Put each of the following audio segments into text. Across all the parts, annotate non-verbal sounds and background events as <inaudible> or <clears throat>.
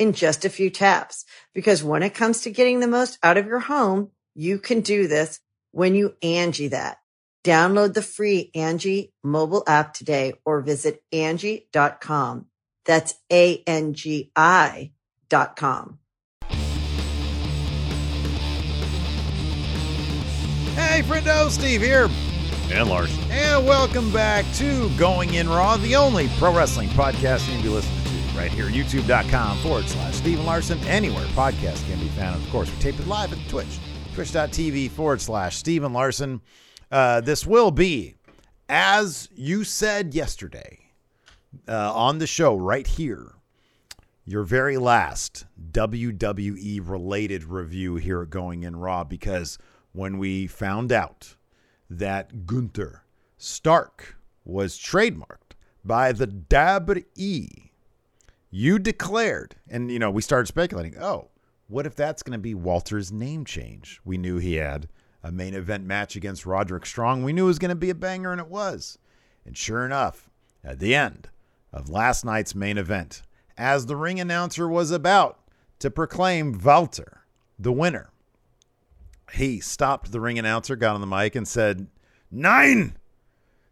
in just a few taps. Because when it comes to getting the most out of your home, you can do this when you Angi that. Download the free Angi mobile app today or visit Angi.com. That's A-N-G-I dot com. Hey, friendo, Steve here. And Lars. And welcome back to Going In Raw, the only pro wrestling podcast you can be listening to right here, youtube.com forward slash Stephen Larson, anywhere podcasts can be found. Of course, we tape it live at Twitch, twitch.tv forward slash Stephen Larson. Uh, this will be, as you said yesterday uh, on the show right here, your very last WWE related review here at Going In Raw because when we found out that Gunther Stark was trademarked by the WWE, you declared, and you know, we started speculating, oh, what if that's going to be Walter's name change? We knew he had a main event match against Roderick Strong. We knew it was going to be a banger, and it was. And sure enough, at the end of last night's main event, as the ring announcer was about to proclaim Walter the winner, he stopped the ring announcer, got on the mic, and said, Nine!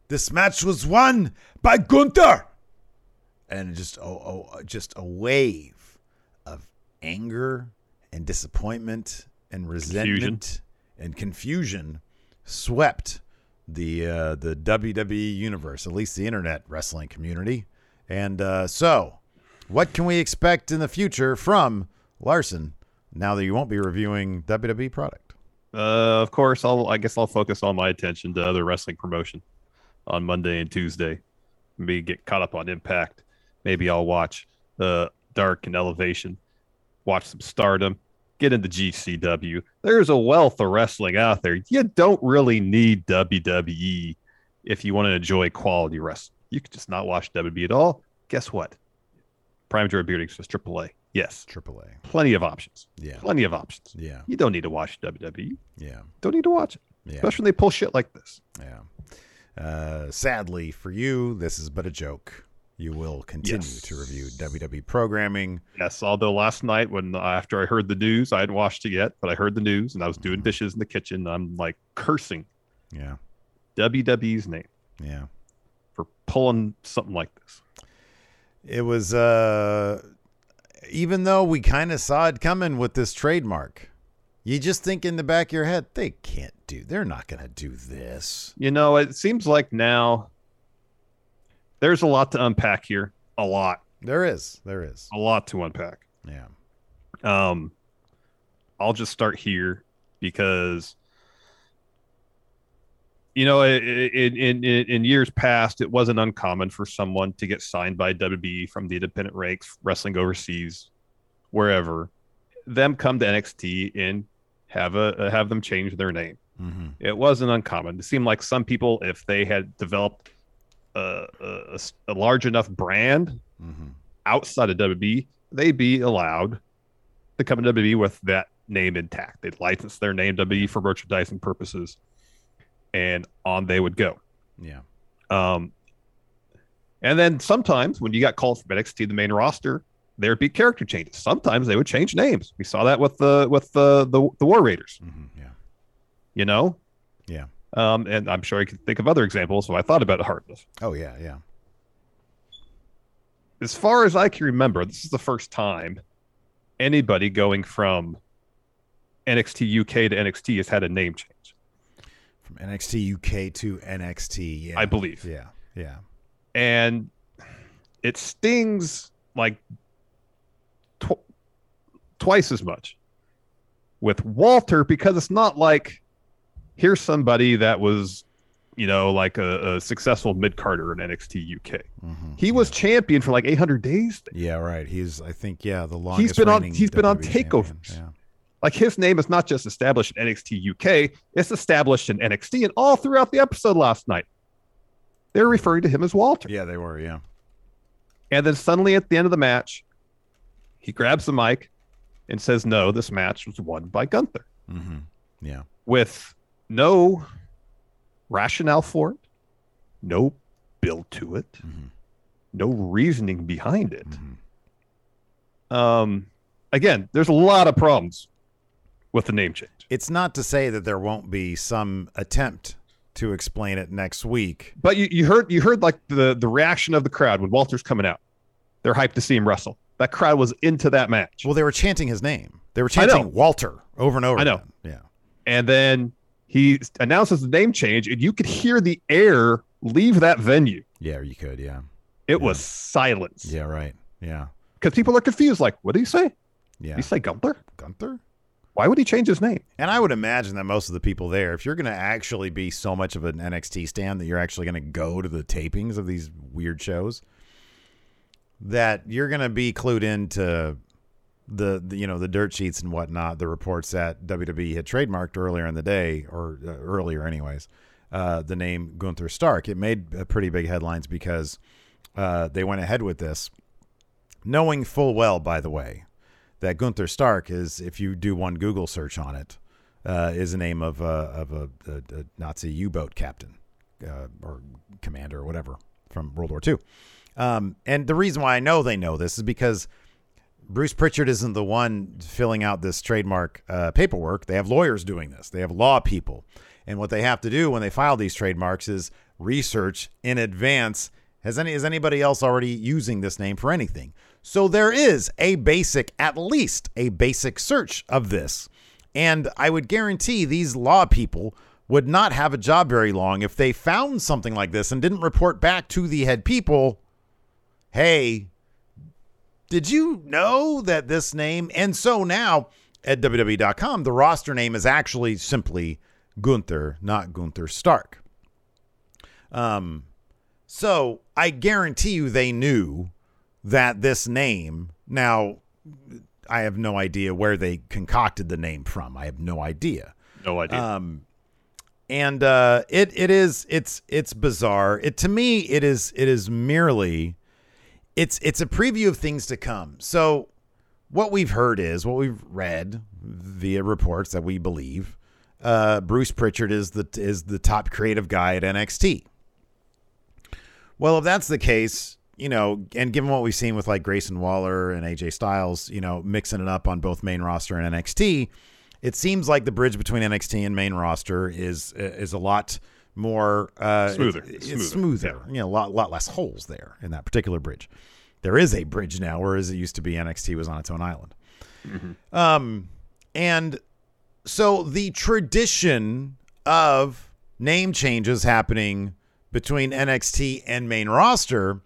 This match was won by Gunther! And just, oh, oh, just a wave of anger and disappointment and resentment Confusion. and confusion swept the uh, the WWE universe, at least the internet wrestling community. And uh, so, what can we expect in the future from Larson now that you won't be reviewing WWE product? Uh, of course, I'll. I guess I'll focus all my attention to other wrestling promotion on Monday and Tuesday. Maybe get caught up on Impact. Maybe I'll watch uh, Dark and Elevation. Watch some Stardom. Get into GCW. There's a wealth of wrestling out there. You don't really need WWE if you want to enjoy quality wrestling. You could just not watch WWE at all. Guess what? Prime Joy Bearding says AAA. Yes, AAA. plenty of options. Yeah. Plenty of options. Yeah. You don't need to watch WWE. Yeah. Don't need to watch it. Yeah. Especially when they pull shit like this. Yeah. Uh, sadly for you, this is but a joke. You will continue Yes. to review WWE programming. Yes, although last night when after I heard the news, I hadn't watched it yet, but I heard the news and I was doing dishes in the kitchen. I'm like cursing Yeah. WWE's name Yeah. for pulling something like this. It was uh even though we kind of saw it coming with this trademark. You just think in the back of your head, they can't do. They're not going to do this. You know, it seems like now there's a lot to unpack here. A lot. There is. There is. A lot to unpack. Yeah. Um, I'll just start here because you know, i- i- in in in in years past, it wasn't uncommon for someone to get signed by WB from the independent ranks, wrestling overseas, wherever, them come to NXT and have a have them change their name. Mm-hmm. It wasn't uncommon. It seemed like some people, if they had developed a, a- a large enough brand Mm-hmm. outside of WB, they'd be allowed to come to WB with that name intact. They'd license their name WWE for merchandising purposes, and on they would go. Yeah. Um, and then sometimes when you got called from NXT the main roster, there'd be character changes. Sometimes they would change names. We saw that with the with the the, the War Raiders. hmm Yeah. You know, Yeah. Um, and I'm sure I could think of other examples. So I thought about it Heartless. Oh yeah. Yeah. As far as I can remember, this is the first time anybody going from NXT UK to NXT has had a name change. From NXT UK to NXT. Yeah. I believe. Yeah. Yeah. and it stings like tw- twice as much with Walter because it's not like here's somebody that was you know like a, a successful mid carder in NXT UK. hmm He was champion for like 800 days. Yeah. Right. He's. I think. Yeah. The longest. been on- he's been on WWE takeovers. Yeah. Like his name is not just established in NXT UK, it's established in NXT and all throughout the episode last night. They're referring to him as Walter. Yeah. They were. Yeah. And then suddenly at the end of the match, he grabs the mic and says, No, this match was won by Gunther hmm Yeah. with no rationale for it, no build to it, Mhm. no reasoning behind it. Mhm. Um, again, there's a lot of problems with the name change. It's not to say that there won't be some attempt to explain it next week. But you, you heard you heard like the the reaction of the crowd when Walter's coming out. They're hyped to see him wrestle. That crowd was into that match. Well, they were chanting his name. They were chanting Walter over and over. I know. again. Yeah. and then he announces the name change, and you could hear the air leave that venue. Yeah. You could. Yeah. It was silence Yeah. Right. Yeah. because people are confused. Like, what did he say? Did Yeah. he say Gunther? Gunther. Why would he change his name? And I would imagine that most of the people there, if you're going to actually be so much of an NXT stand that you're actually going to go to the tapings of these weird shows, that you're going to be clued into the, the you know the dirt sheets and whatnot, the reports that WWE had trademarked earlier in the day or uh, earlier, anyways, uh, the name Gunther Stark. It made uh, pretty big headlines because uh, they went ahead with this, knowing full well, by the way, that Gunther Stark is, if you do one Google search on it, uh, is the name of a, of a, a, a Nazi U-boat captain uh, or commander or whatever from World War II. Um, and the reason why I know they know this is because Bruce Pritchard isn't the one filling out this trademark uh, paperwork. They have lawyers doing this. They have law people, and what they have to do when they file these trademarks is research in advance. Has any is anybody else already using this name for anything? So there is a basic, at least a basic search of this, and I would guarantee these law people would not have a job very long if they found something like this and didn't report back to the head people. Hey, did you know that this name? And so now at WWE.com, the roster name is actually simply Gunther, not Gunther Stark. Um, so I guarantee you they knew that this name. Now, I have no idea where they concocted the name from. I have no idea. No idea. Um, and uh, it it is it's it's bizarre. It to me it is it is merely it's it's a preview of things to come. So what we've heard is what we've read via reports that we believe. Uh, Bruce Pritchard is the is the top creative guy at NXT. Well, if that's the case, you know, and given what we've seen with like Grayson Waller and AJ Styles, you know, mixing it up on both main roster and NXT, it seems like the bridge between NXT and main roster is is a lot more uh, Smoother. It's, It's it's smoother. smoother. You know, a lot lot less holes there in that particular bridge. There is a bridge now, whereas it used to be NXT was on its own island. Um, and so the tradition of name changes happening between NXT and main roster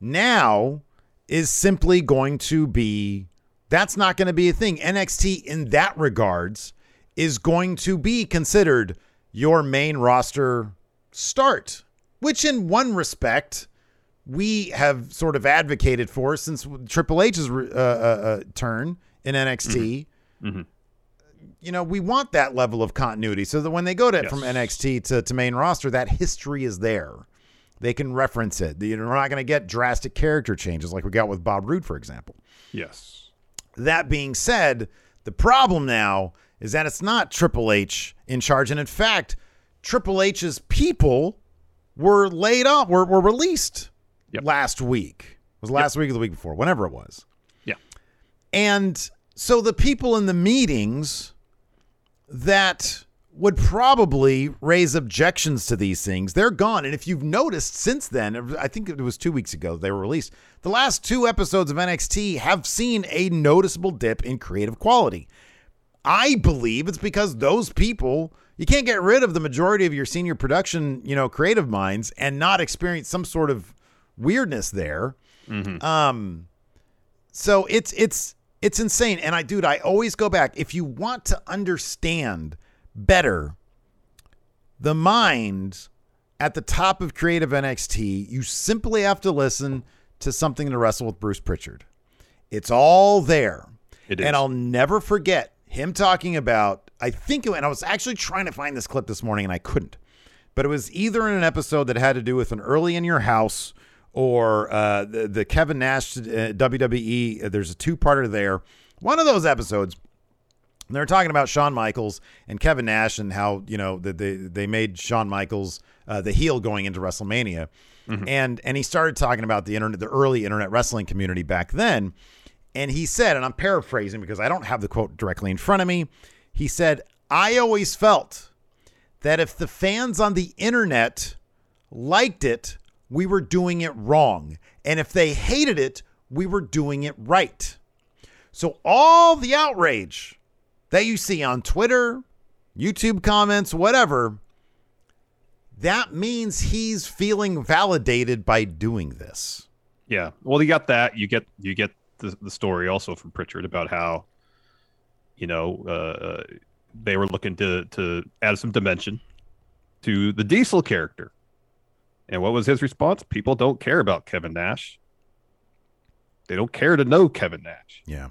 now is simply going to be that's not going to be a thing. NXT in that regards is going to be considered your main roster start, which in one respect we have sort of advocated for since Triple H's uh, uh, uh, turn in NXT. You know, we want that level of continuity so that when they go to Yes. from NXT to, to main roster, that history is there. They can reference it. You know, we're not going to get drastic character changes like we got with Bob Roode, for example. yes. That being said, The problem now is that it's not Triple H in charge. And in fact, Triple H's people were laid off, were, were released Yep. last week. It was last week or the week before, whenever it was. Yeah. And so the people in the meetings that would probably raise objections to these things, they're gone. And if you've noticed since then, I think it was two weeks ago they were released, the last two episodes of NXT have seen a noticeable dip in creative quality. I believe it's because those people, you can't get rid of the majority of your senior production, you know, creative minds and not experience some sort of weirdness there. Um, so it's it's it's insane. And I, dude, I always go back. If you want to understand better the mind at the top of creative NXT, you simply have to listen to something to wrestle with Bruce Pritchard. It's all there. It is. And I'll never forget him talking about, I think, and I was actually trying to find this clip this morning and I couldn't, but it was either in an episode that had to do with an early in your house or uh, the, the Kevin Nash uh, WWE. There's a two parter there. One of those episodes, they're talking about Shawn Michaels and Kevin Nash and how you know that they they made Shawn Michaels uh, the heel going into WrestleMania, and and he started talking about the internet, the early internet wrestling community back then, and he said, and I'm paraphrasing because I don't have the quote directly in front of me. He said, "I always felt that if the fans on the internet liked it, we were doing it wrong, and if they hated it, we were doing it right." So all the outrage that you see on Twitter, YouTube comments, whatever, that means he's feeling validated by doing this. Yeah. Well, you got that. You get you get the, the story also from Pritchard about how, you know, uh, they were looking to to add some dimension to the Diesel character. And what was his response? People don't care about Kevin Nash. They don't care to know Kevin Nash. Yeah.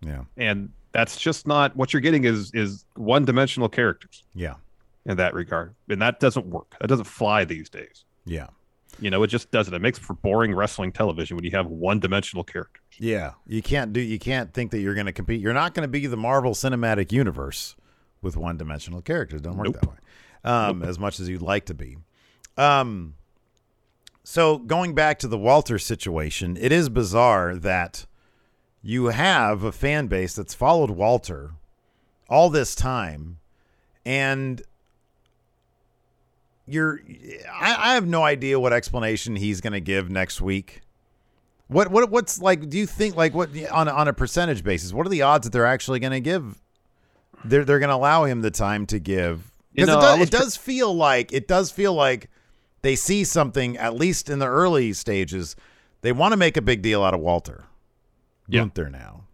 Yeah. And that's just not what you're getting is is one dimensional characters Yeah. in that regard. And that doesn't work. That doesn't fly these days. Yeah. You know, it just doesn't. It makes for boring wrestling television when you have one dimensional characters. Yeah. You can't do you can't think that you're going to compete. You're not going to be the Marvel Cinematic Universe with one-dimensional characters. Don't work Nope. that way. Um as much as you'd like to be. Um so going back to the Walter situation, it is bizarre that you have a fan base that's followed Walter all this time and you're I, I have no idea what explanation he's going to give next week. What what what's like do you think like what on a, on a percentage basis what are the odds that they're actually going to give they're they're going to allow him the time to give You because know, it, does, it does feel like it does feel like they see something at least in the early stages they want to make a big deal out of Walter Yeah. Gunther now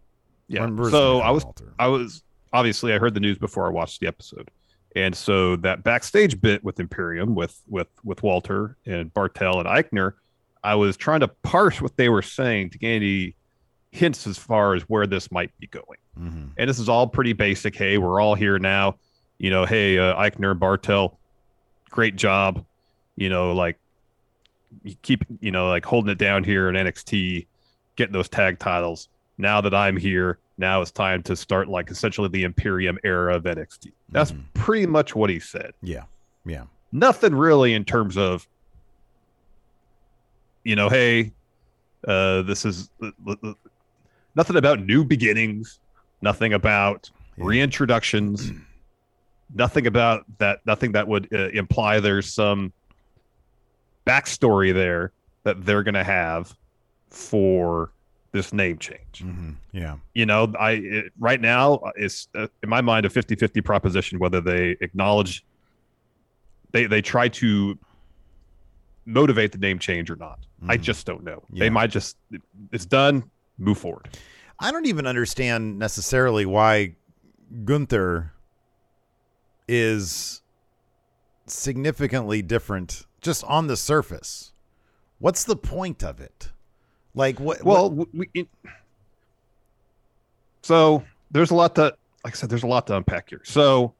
Yeah. So I was Walter. I was obviously I heard the news before I watched the episode. And so that backstage bit with Imperium with with with Walter and Barthel and Aichner, I was trying to parse what they were saying to get any hints as far as where this might be going. Mhm. And this is all pretty basic. Hey, we're all here now. You know, hey, uh, Aichner, Barthel, great job. You know, like you keep, you know, like holding it down here in NXT, getting those tag titles. Now that I'm here, now it's time to start like essentially the Imperium era of NXT. That's Mhm. pretty much what he said. yeah yeah Nothing really in terms of, you know, hey, uh, this is nothing about new beginnings, nothing about Yeah. reintroductions, <clears throat> nothing about that, nothing that would uh, imply there's some backstory there that they're going to have for this name change. Mhm. yeah You know, I it, right now it's uh, in my mind a 50-50 proposition whether they acknowledge they they try to motivate the name change or not. I Mhm. just don't know. Yeah. They might just it's done, move forward. I don't even understand necessarily why Gunther is significantly different just on the surface. What's the point of it? Like what? Well, what- we, it, so there's a lot to, like I said, there's a lot to unpack here. So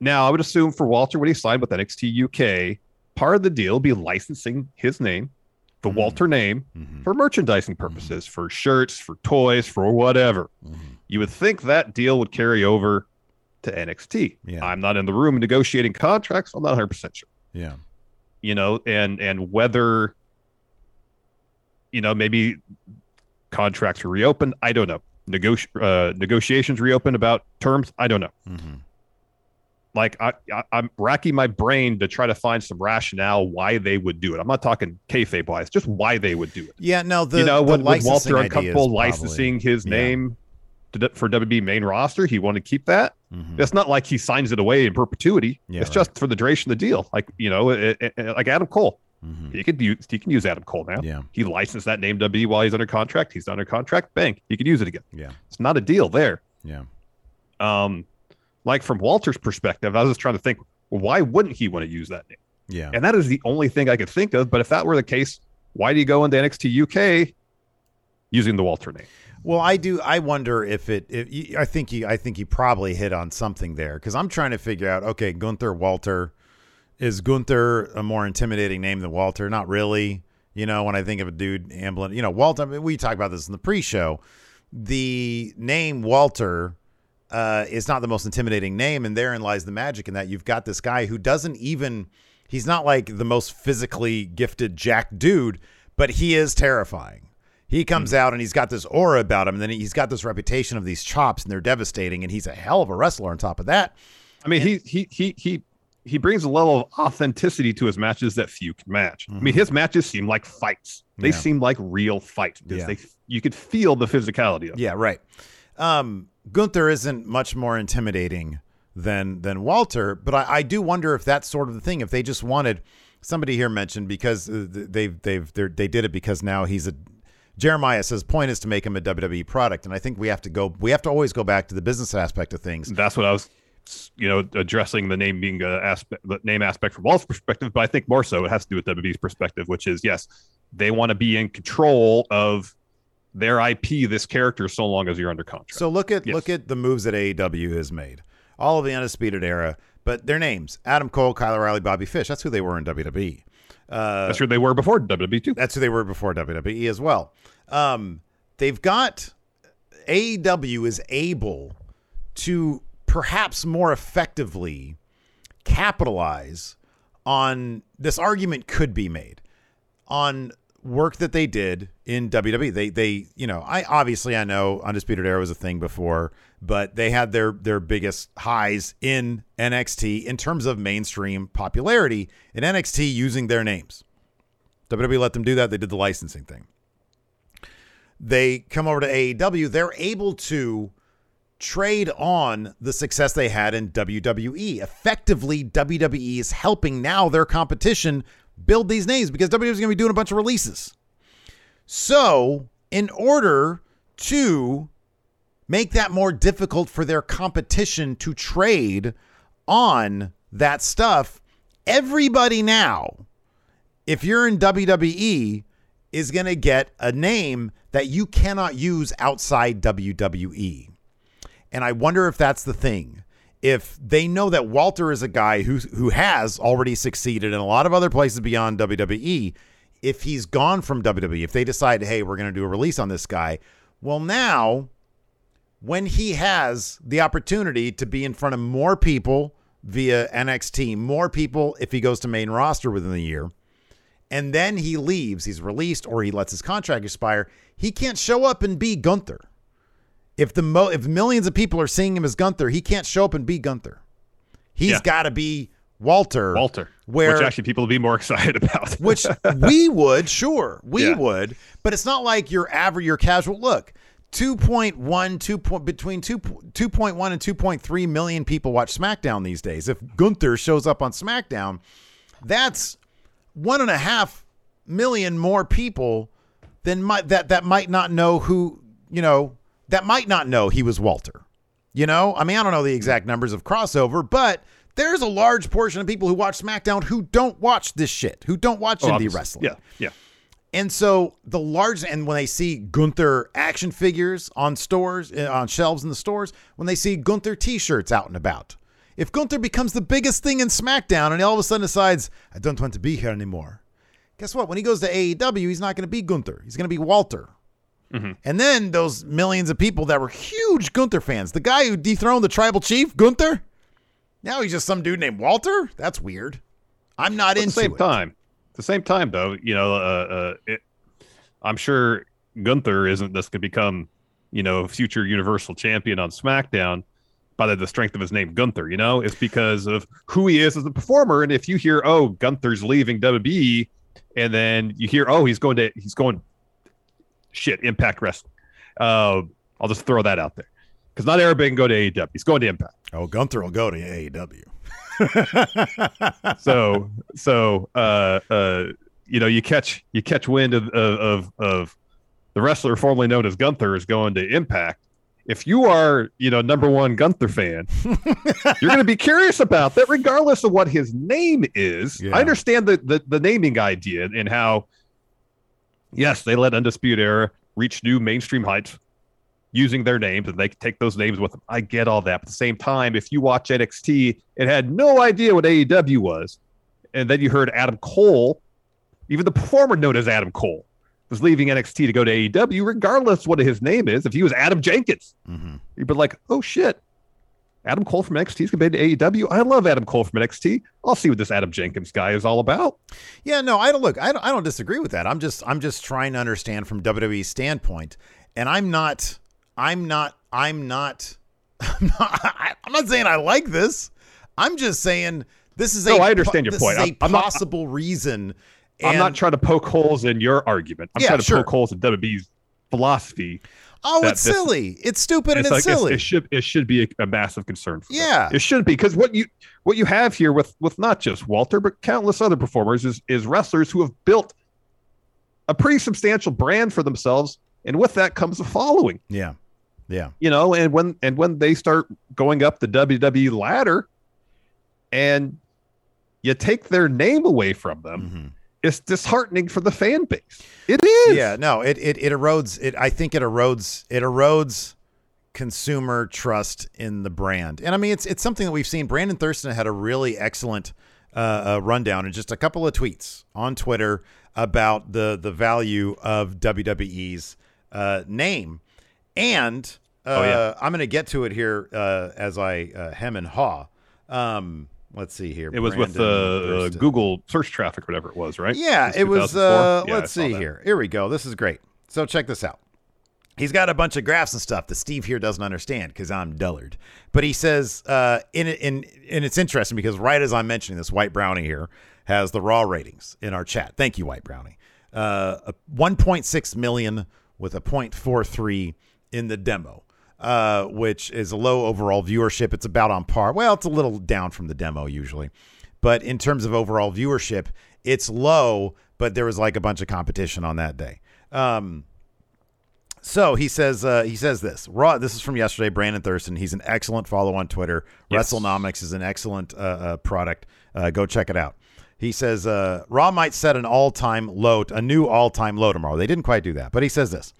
now I would assume for Walter when he signed with NXT UK, part of the deal be licensing his name the Walter name for merchandising purposes, for shirts, for toys, for whatever. You would think that deal would carry over to NXT. Yeah. I'm not in the room negotiating contracts. I'm not 100 percent sure. Yeah. You know, and and whether you know maybe contracts are reopened. I don't know. Negoti- uh, negotiations reopened about terms. I don't know. Mm-hmm. Like I, I, I'm racking my brain to try to find some rationale why they would do it. I'm not talking kayfabe wise, just why they would do it. Yeah. No. The you know, the what Walter uncomfortable probably- licensing his yeah. name to, for WB main roster? He wanted to keep that. Mhm. It's not like he signs it away in perpetuity. Yeah, it's right. just for the duration of the deal. Like you know, it, it- it- like Adam Cole. Mhm. He could use he can use Adam Cole now. Yeah. He licensed that name WB while he's under contract. He's under contract. Bang, he could use it again. Yeah. It's not a deal there. Yeah. Um, like from Walter's perspective, I was just trying to think, well, why wouldn't he want to use that name? Yeah. And that is the only thing I could think of. But if that were the case, why do you go into NXT UK using the Walter name? Well, I do. I wonder if it. If I think you. I think you probably hit on something there because I'm trying to figure out. Okay, Gunther Walter is Gunther a more intimidating name than Walter? Not really. You know, when I think of a dude ambling, you know, Walter. I mean, we talked about this in the pre-show. The name Walter uh, is not the most intimidating name, and therein lies the magic in that you've got this guy who doesn't even. He's not like the most physically gifted Jack dude, but he is terrifying. He comes out and he's got this aura about him, and then he's got this reputation of these chops, and they're devastating. And he's a hell of a wrestler on top of that. I mean, he he he he he brings a level of authenticity to his matches that few can match. I mean, his matches seem like fights. They Mm-hmm. Yeah. seem like real fights because Yeah. they you could feel the physicality of. it. Yeah, right. Um, Gunther isn't much more intimidating than than Walter, but I, I do wonder if that's sort of the thing. If they just wanted somebody here mentioned because uh, they've they've they did it because now he's a Jeremiah says point is to make him a WWE product, and I think we have to go. We have to always go back to the business aspect of things. That's what I was, you know, addressing the name being a aspect, the name aspect from Walt's perspective, but I think more so it has to do with WWE's perspective, which is yes, they want to be in control of their IP, this character, so long as you're under contract. So look at Yes. look at the moves that AEW has made. All of the undisputed era, but their names: Adam Cole, Kyle O'Reilly, Bobby Fish. That's who they were in WWE. Uh, That's who they were before WWE too. That's who they were before WWE as well. Um, they've got AEW is able to perhaps more effectively capitalize on this argument could be made on work that they did in WWE. They they you know I obviously I know Undisputed Era was a thing before, but they had their their biggest highs in NXT in terms of mainstream popularity in NXT using their names. WWE let them do that. They did the licensing thing. They come over to AEW. They're able to trade on the success they had in WWE. Effectively, WWE is helping now their competition build these names because WWE is going to be doing a bunch of releases. So, in order to make that more difficult for their competition to trade on that stuff, everybody now, if you're in WWE, is going to get a name that you cannot use outside WWE. And I wonder if that's the thing. If they know that Walter is a guy who who has already succeeded in a lot of other places beyond WWE, if he's gone from WWE, if they decide, hey, we're going to do a release on this guy, well, now when he has the opportunity to be in front of more people via NXT, more people if he goes to main roster within the year, and then he leaves, he's released or he lets his contract expire, he can't show up and be Gunther. If the mo- if millions of people are seeing him as Gunther, he can't show up and be Gunther. He's Yeah. got to be Walter. Walter, where which actually people would be more <laughs> excited about. <laughs> which we would, sure, we Yeah. would, but it's not like your average, your casual look. 2.1, 2 point, between 2, 2.1 and 2.3 million people watch SmackDown these days. If Gunther shows up on SmackDown, that's one and a half million more people than might that that might not know who you know that might not know he was Walter. You know, I mean, I don't know the exact numbers of crossover, but there's a large portion of people who watch SmackDown who don't watch this shit, who don't watch Oh, indie obviously. wrestling. Yeah, yeah. And so the large, and when they see Gunther action figures on stores, uh, on shelves in the stores, when they see Gunther t shirts out and about, if Gunther becomes the biggest thing in SmackDown and all of a sudden decides, I don't want to be here anymore, Guess what? When he goes to AEW, he's not going to be Gunther. He's going to be Walter. And then those millions of people that were huge Gunther fans, the guy who dethroned the tribal chief, Gunther, now he's just some dude named Walter. That's weird. I'm not But at into the same it. time, at the same time, though, you know, uh, uh, it, I'm sure Gunther isn't this going to become, you know, future Universal Champion on SmackDown by the, the strength of his name, Gunther. You know, it's because of who he is as a performer. And if you hear, oh, Gunther's leaving WWE, and then you hear, oh, he's going to, he's going, shit, Impact Wrestling. Uh, I'll just throw that out there because not everybody can go to AEW. He's going to Impact. Oh, Gunther will go to AEW. so <laughs> so uh uh you know you catch you catch wind of of of, of the wrestler formerly known as Gunther is going to Impact. If you are, you know, number one Gunther fan, <laughs> you're going to be curious about that, regardless of what his name is. Yeah. I understand the, the the naming idea and how, yes, they let Undisputed Era reach new mainstream heights using their names, and they can take those names with them. I get all that. But at the same time, if you watch NXT it had no idea what AEW was, and then you heard Adam Cole, even the performer known as Adam Cole, was leaving NXT to go to AEW, regardless what his name is. If he was Adam Jenkins, mm-hmm. you'd be like, oh shit. Adam Cole from NXT is going to be to AEW. I love Adam Cole from NXT. I'll see what this Adam Jenkins guy is all about. Yeah, no, I don't look. I don't. I don't disagree with that. I'm just. I'm just trying to understand from WWE's standpoint, and I'm not. I'm not. I'm not. <laughs> I'm not, I'm not saying I like this. I'm just saying this is a. No, I understand your point. A I'm- I'm not- possible reason. I'm and- not trying to poke holes in your argument. I'm Yeah, trying to sure. poke holes in WWE's philosophy. Oh, that it's this- silly. It's stupid and it's, like- silly. It should it should be a, a massive concern. For them. Yeah. it should be because what you what you have here with with not just Walter but countless other performers is is wrestlers who have built a pretty substantial brand for themselves, and with that comes a following. yeah. Yeah. You know, and when and when they start going up the WWE ladder, and you take their name away from them, mm-hmm. It's disheartening for the fan base. It is. Yeah, no, it, it it erodes it I think it erodes it erodes consumer trust in the brand. And I mean it's it's something that we've seen Brandon Thurston had a really excellent uh, uh rundown and just a couple of tweets on Twitter about the the value of WWE's uh name. And uh Oh, yeah. I'm going to get to it here uh as I uh, hem and haw. Um let's see here. It was with the uh, uh, Google search traffic, whatever it was, right? Yeah, it was. Uh, Yeah, let's see that. here. Here we go. This is great. So check this out. He's got a bunch of graphs and stuff that Steve here doesn't understand because I'm dullard. But he says, uh, in in and it's interesting because right as I'm mentioning this, White Brownie here has the raw ratings in our chat. Thank you, White Brownie. Uh, a 1.6 million with a 0.43 in the demo, uh, which is a low overall viewership. It's about on par. Well, it's a little down from the demo usually, but in terms of overall viewership, it's low. But there was like a bunch of competition on that day. Um, so he says uh, he says this raw. This is from yesterday. Brandon Thurston. He's an excellent follow on Twitter. Yes. WrestleNomics is an excellent uh, uh, product. Uh, go check it out. He says uh, Raw might set an all time low, a new all time low tomorrow. They didn't quite do that, but he says this.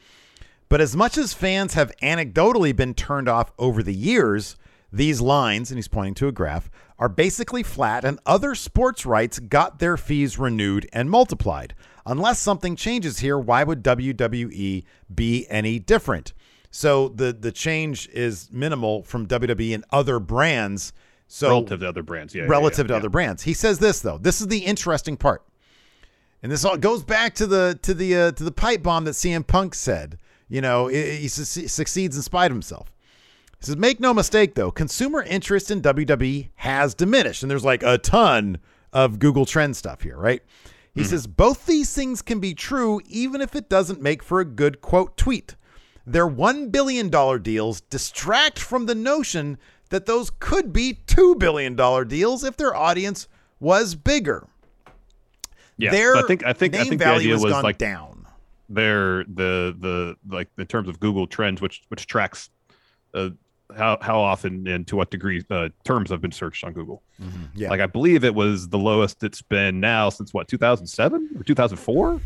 But as much as fans have anecdotally been turned off over the years, these lines, and he's pointing to a graph, are basically flat, and other sports rights got their fees renewed and multiplied. Unless something changes here, why would WWE be any different? So the the change is minimal from WWE and other brands. So relative to other brands. Yeah, yeah, relative yeah, to yeah. other brands. He says this though. This is the interesting part, and this all goes back to the to the uh, to the pipe bomb that CM Punk said. You know, he, he su- succeeds in spite of himself. He says, make no mistake though, consumer interest in WWE has diminished, and there's like a ton of Google Trend stuff here, right? He hmm. says both these things can be true, even if it doesn't make for a good quote tweet. Their $1 billion deals distract from the notion that those could be $2 billion deals if their audience was bigger. Yeah, Their I think I think I think the value idea has was gone like down. Their the the like in terms of Google Trends, which which tracks uh, how how often and to what degree uh, terms have been searched on Google. Yeah. Like I believe it was the lowest it's been now since what 2007 or 2004,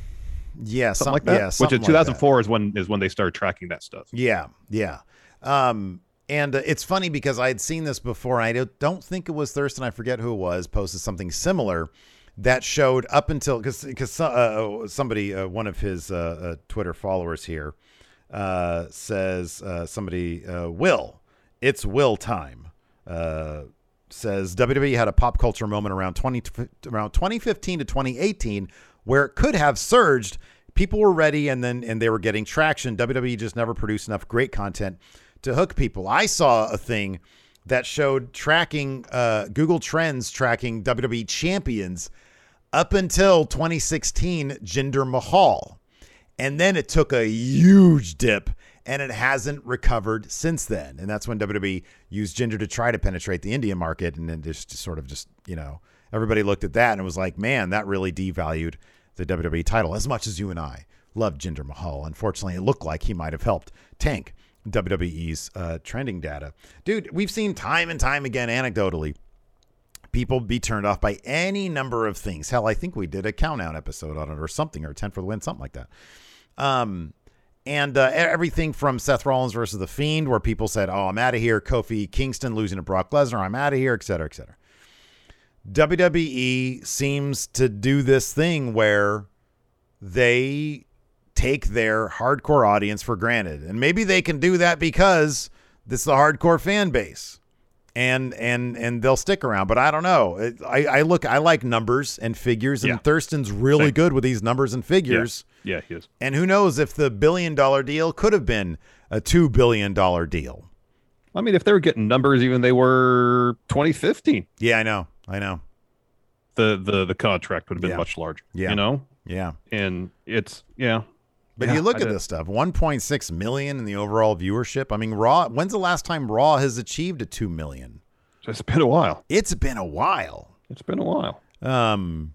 Yeah, something some- like that. Yeah, which in like 2004 is when is when they started tracking that stuff. Yeah, yeah. Um, and uh, it's funny because I had seen this before. I don't- don't think it was Thurston. I forget who it was. Posted something similar that showed up until because because uh, somebody uh, one of his uh, uh, Twitter followers here uh, says uh, somebody will it's will time says WWE had a pop culture moment around 20 around 2015 to 2018 where it could have surged. People were ready and then and they were getting traction. WWE just never produced enough great content to hook people. I saw a thing that showed tracking uh, Google Trends tracking WWE champions up until 2016 Jinder Mahal. And then it took a huge dip and it hasn't recovered since then. And that's when WWE used Jinder to try to penetrate the Indian market. And then just, sort of just, you know, everybody looked at that and it was like, man, that really devalued the WWE title as much as you and I love Jinder Mahal. Unfortunately, it looked like he might have helped tank WWE's uh, trending data. Dude, we've seen time and time again, anecdotally, people be turned off by any number of things. Hell, I think we did a countdown episode on it or something, or 10 for the win, something like that. Um, and uh, everything from Seth Rollins versus The Fiend, where people said, oh, I'm out of here. Kofi Kingston losing to Brock Lesnar, I'm out of here, et cetera, et cetera. WWE seems to do this thing where they take their hardcore audience for granted. And maybe they can do that because this is a hardcore fan base. And and and they'll stick around, but I don't know. I, I look, I like numbers and figures, and Yeah. Thurston's really Same. good with these numbers and figures. Yeah, he is. And who knows if the billion dollar deal could have been a two billion dollar deal. I mean, if they were getting numbers, even they were 2015, Yeah, I know, I know. the the the contract would have been Yeah. much larger. Yeah. you know, Yeah, and it's yeah. But Yeah, you look I at did. this stuff 1.6 million in the overall viewership. I mean, Raw, when's the last time Raw has achieved a 2 million? It's been a while. It's been a while. It's been a while. Um,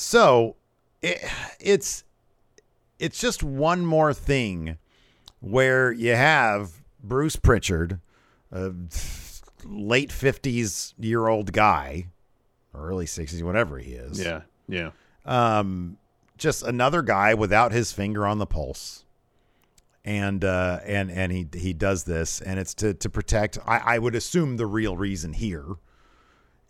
So it, it's it's just one more thing where you have Bruce Pritchard, a late 50s year old guy, early 60s, whatever he is. Yeah, yeah. um, just another guy without his finger on the pulse. And uh, and and he he does this, and it's to to protect. I, I would assume the real reason here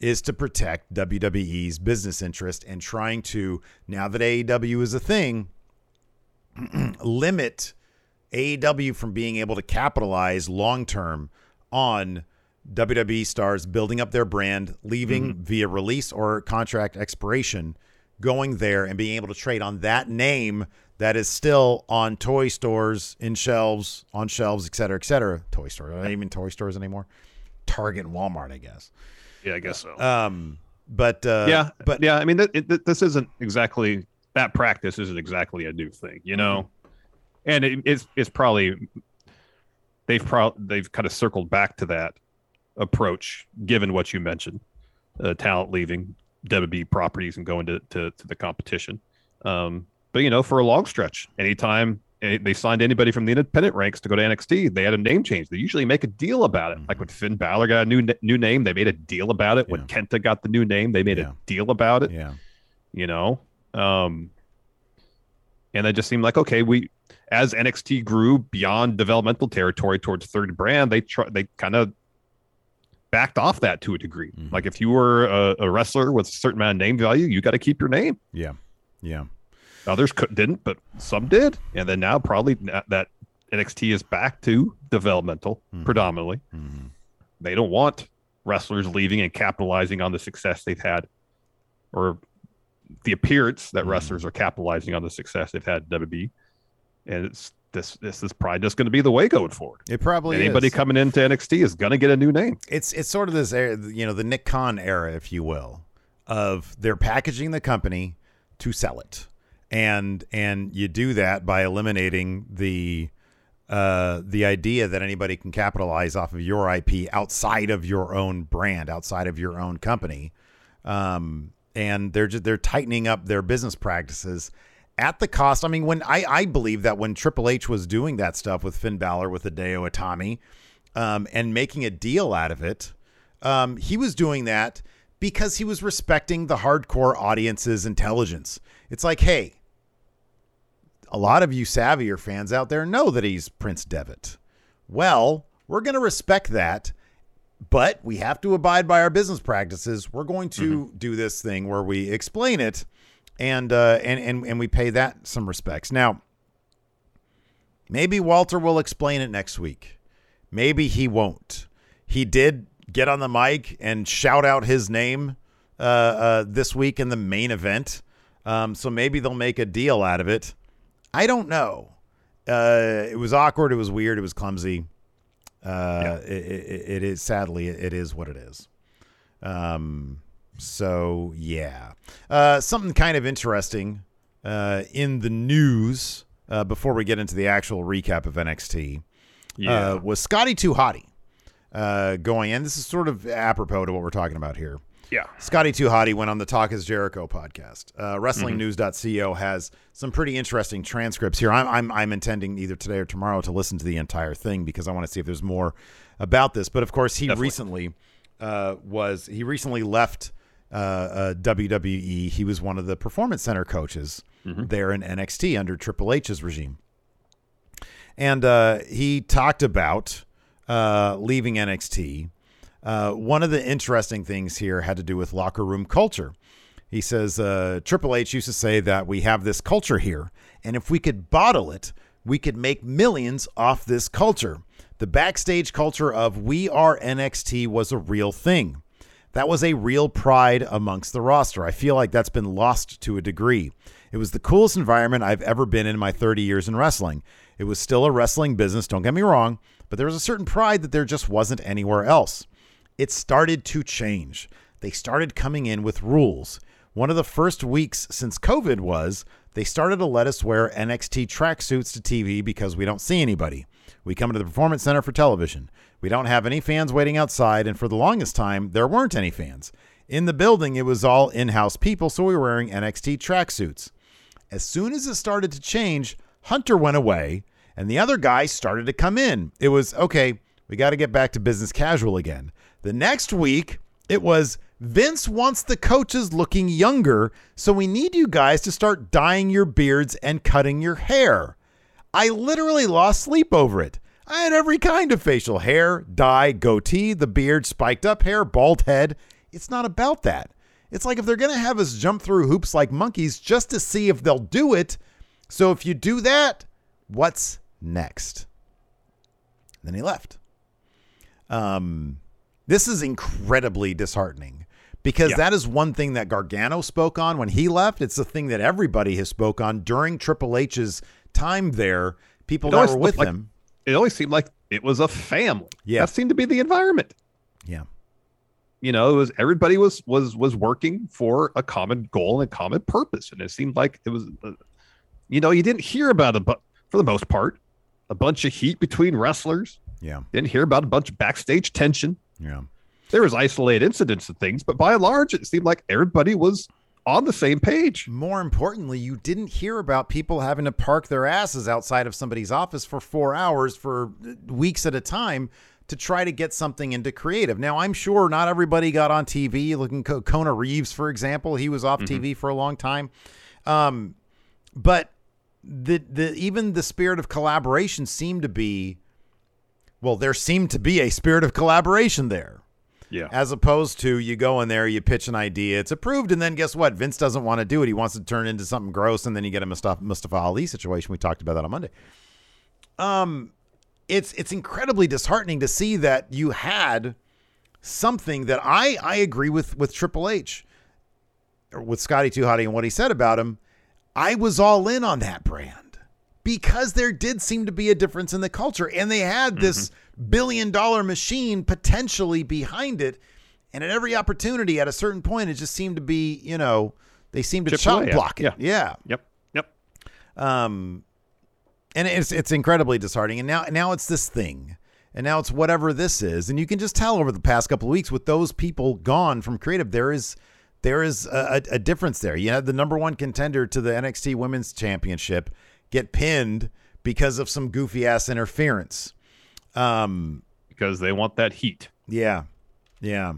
is to protect WWE's business interest and trying to now that AEW is a thing, <clears throat> limit AEW from being able to capitalize long term on WWE stars building up their brand, leaving mm-hmm. via release or contract expiration, going there and being able to trade on that name that is still on toy stores, in shelves, on shelves, et cetera, et cetera. Toy store, not even toy stores anymore. Target and Walmart, I guess. Yeah, I guess so. Um, but uh, yeah, but yeah, I mean, th- it, this isn't exactly that practice isn't exactly a new thing, you know, and it, it's it's probably they've probably they've kind of circled back to that approach, given what you mentioned, uh, talent leaving WB properties and going to, to to the competition. Um, but you know, for a long stretch, anytime they signed anybody from the independent ranks to go to NXT. They had a name change. They usually make a deal about it. Mm-hmm. Like when Finn Balor got a new new name, they made a deal about it. When Yeah. Kenta got the new name, they made Yeah. a deal about it. Yeah. You know, um, and it just seemed like okay, we as NXT grew beyond developmental territory towards third brand, they try they kind of backed off that to a degree. Mhm. Like if you were a, a wrestler with a certain amount of name value, you got to keep your name. Yeah. Yeah. Others could, didn't, but some did. And then now probably that NXT is back to developmental Mhm. predominantly. Mhm. They don't want wrestlers leaving and capitalizing on the success they've had or the appearance that Mhm. wrestlers are capitalizing on the success they've had in WWE. And it's this this is probably just going to be the way going forward. It probably Anybody is. coming into NXT is going to get a new name. it's it's sort of this era, you know the Nick Khan era, if you will, of they're packaging the company to sell it, and and you do that by eliminating the uh, the idea that anybody can capitalize off of your IP outside of your own brand, outside of your own company, um, and they're just they're tightening up their business practices at the cost. I mean, when I I believe that when Triple H was doing that stuff with Finn Balor with Hideo Itami, um, and making a deal out of it, um, he was doing that because he was respecting the hardcore audience's intelligence. It's like, hey, a lot of you savvier fans out there know that he's Prince Devitt. Well, we're going to respect that, but we have to abide by our business practices. We're going to do this thing where we explain it and uh, and and and we pay that some respects. Now, maybe Walter will explain it next week. Maybe he won't. He did get on the mic and shout out his name uh, uh, this week in the main event. Um, so maybe they'll make a deal out of it. I don't know. Uh, it was awkward. It was weird. It was clumsy. Uh, it, it, it is sadly it is what it is. Um, so yeah, uh, something kind of interesting uh, in the news uh, before we get into the actual recap of NXT Yeah. uh, was Scotty Too Hottie uh, going in. This is sort of apropos to what we're talking about here. Yeah. Scotty Too Hottie went on the Talk is Jericho podcast. Uh, WrestlingNews.co has some pretty interesting transcripts here. I'm, I'm I'm intending either today or tomorrow to listen to the entire thing because I want to see if there's more about this. But of course, he Definitely. recently uh, was he recently left uh, uh, WWE. He was one of the Performance Center coaches there in NXT under Triple H's regime and uh, he talked about uh, leaving NXT. Uh, one of the interesting things here had to do with locker room culture. He says uh, Triple H used to say that we have this culture here, and if we could bottle it, we could make millions off this culture. The backstage culture of "We Are NXT" was a real thing. That was a real pride amongst the roster. I feel like that's been lost to a degree. It was the coolest environment I've ever been in my 30 years in wrestling. It was still a wrestling business, don't get me wrong, but there was a certain pride that there just wasn't anywhere else. It started to change. They started coming in with rules. One of the first weeks since COVID was they started to let us wear NXT tracksuits to TV because we don't see anybody. We come to the Performance Center for television. We don't have any fans waiting outside, and for the longest time, there weren't any fans. In the building, it was all in house people, so we were wearing NXT tracksuits. As soon as it started to change, Hunter went away and the other guy started to come in. It was okay, we got to get back to business casual again. The next week, it was Vince wants the coaches looking younger, so we need you guys to start dyeing your beards and cutting your hair. I literally lost sleep over it. I had every kind of facial hair, dye, goatee, the beard, spiked up hair, bald head. It's not about that. It's like if they're going to have us jump through hoops like monkeys just to see if they'll do it. So if you do that, what's next? Then he left. Um, this is incredibly disheartening because Yeah. that is one thing that Gargano spoke on when he left. It's the thing that everybody has spoke on during Triple H's time there. People that were with like- him. It always seemed like it was a family. Yeah. That seemed to be the environment. Yeah. you know it was everybody was was was working for a common goal and a common purpose and it seemed like it was uh, you know you didn't hear about it but for the most part a bunch of heat between wrestlers Yeah. didn't hear about a bunch of backstage tension Yeah. there was isolated incidents and things but by and large it seemed like everybody was on the same page. More importantly, you didn't hear about people having to park their asses outside of somebody's office for four hours for weeks at a time to try to get something into creative. Now, I'm sure not everybody got on TV. Looking Kona Reeves, for example, he was off Mm-hmm. TV for a long time. Um, but the the even the spirit of collaboration seemed to be well, there seemed to be a spirit of collaboration there. Yeah. As opposed to you go in there, you pitch an idea, it's approved, and then guess what? Vince doesn't want to do it. He wants to turn into something gross, and then you get a Mustafa, Mustafa Ali situation. We talked about that on Monday. Um, it's it's incredibly disheartening to see that you had something that I I agree with with Triple H, or with Scotty Too Hottie and what he said about him. I was all in on that brand because there did seem to be a difference in the culture, and they had this billion dollar machine potentially behind it. And at every opportunity, at a certain point, it just seemed to be, you know, they seemed to Chip chop away at it. block it. Yeah. yeah. Yep. Yep. Um, and it's it's incredibly disheartening. And now now it's this thing, and now it's whatever this is, and you can just tell over the past couple of weeks with those people gone from creative, there is there is a, a, a difference there. You had the number one contender to the NXT Women's Championship get pinned because of some goofy ass interference. Um, Because they want that heat. yeah, yeah.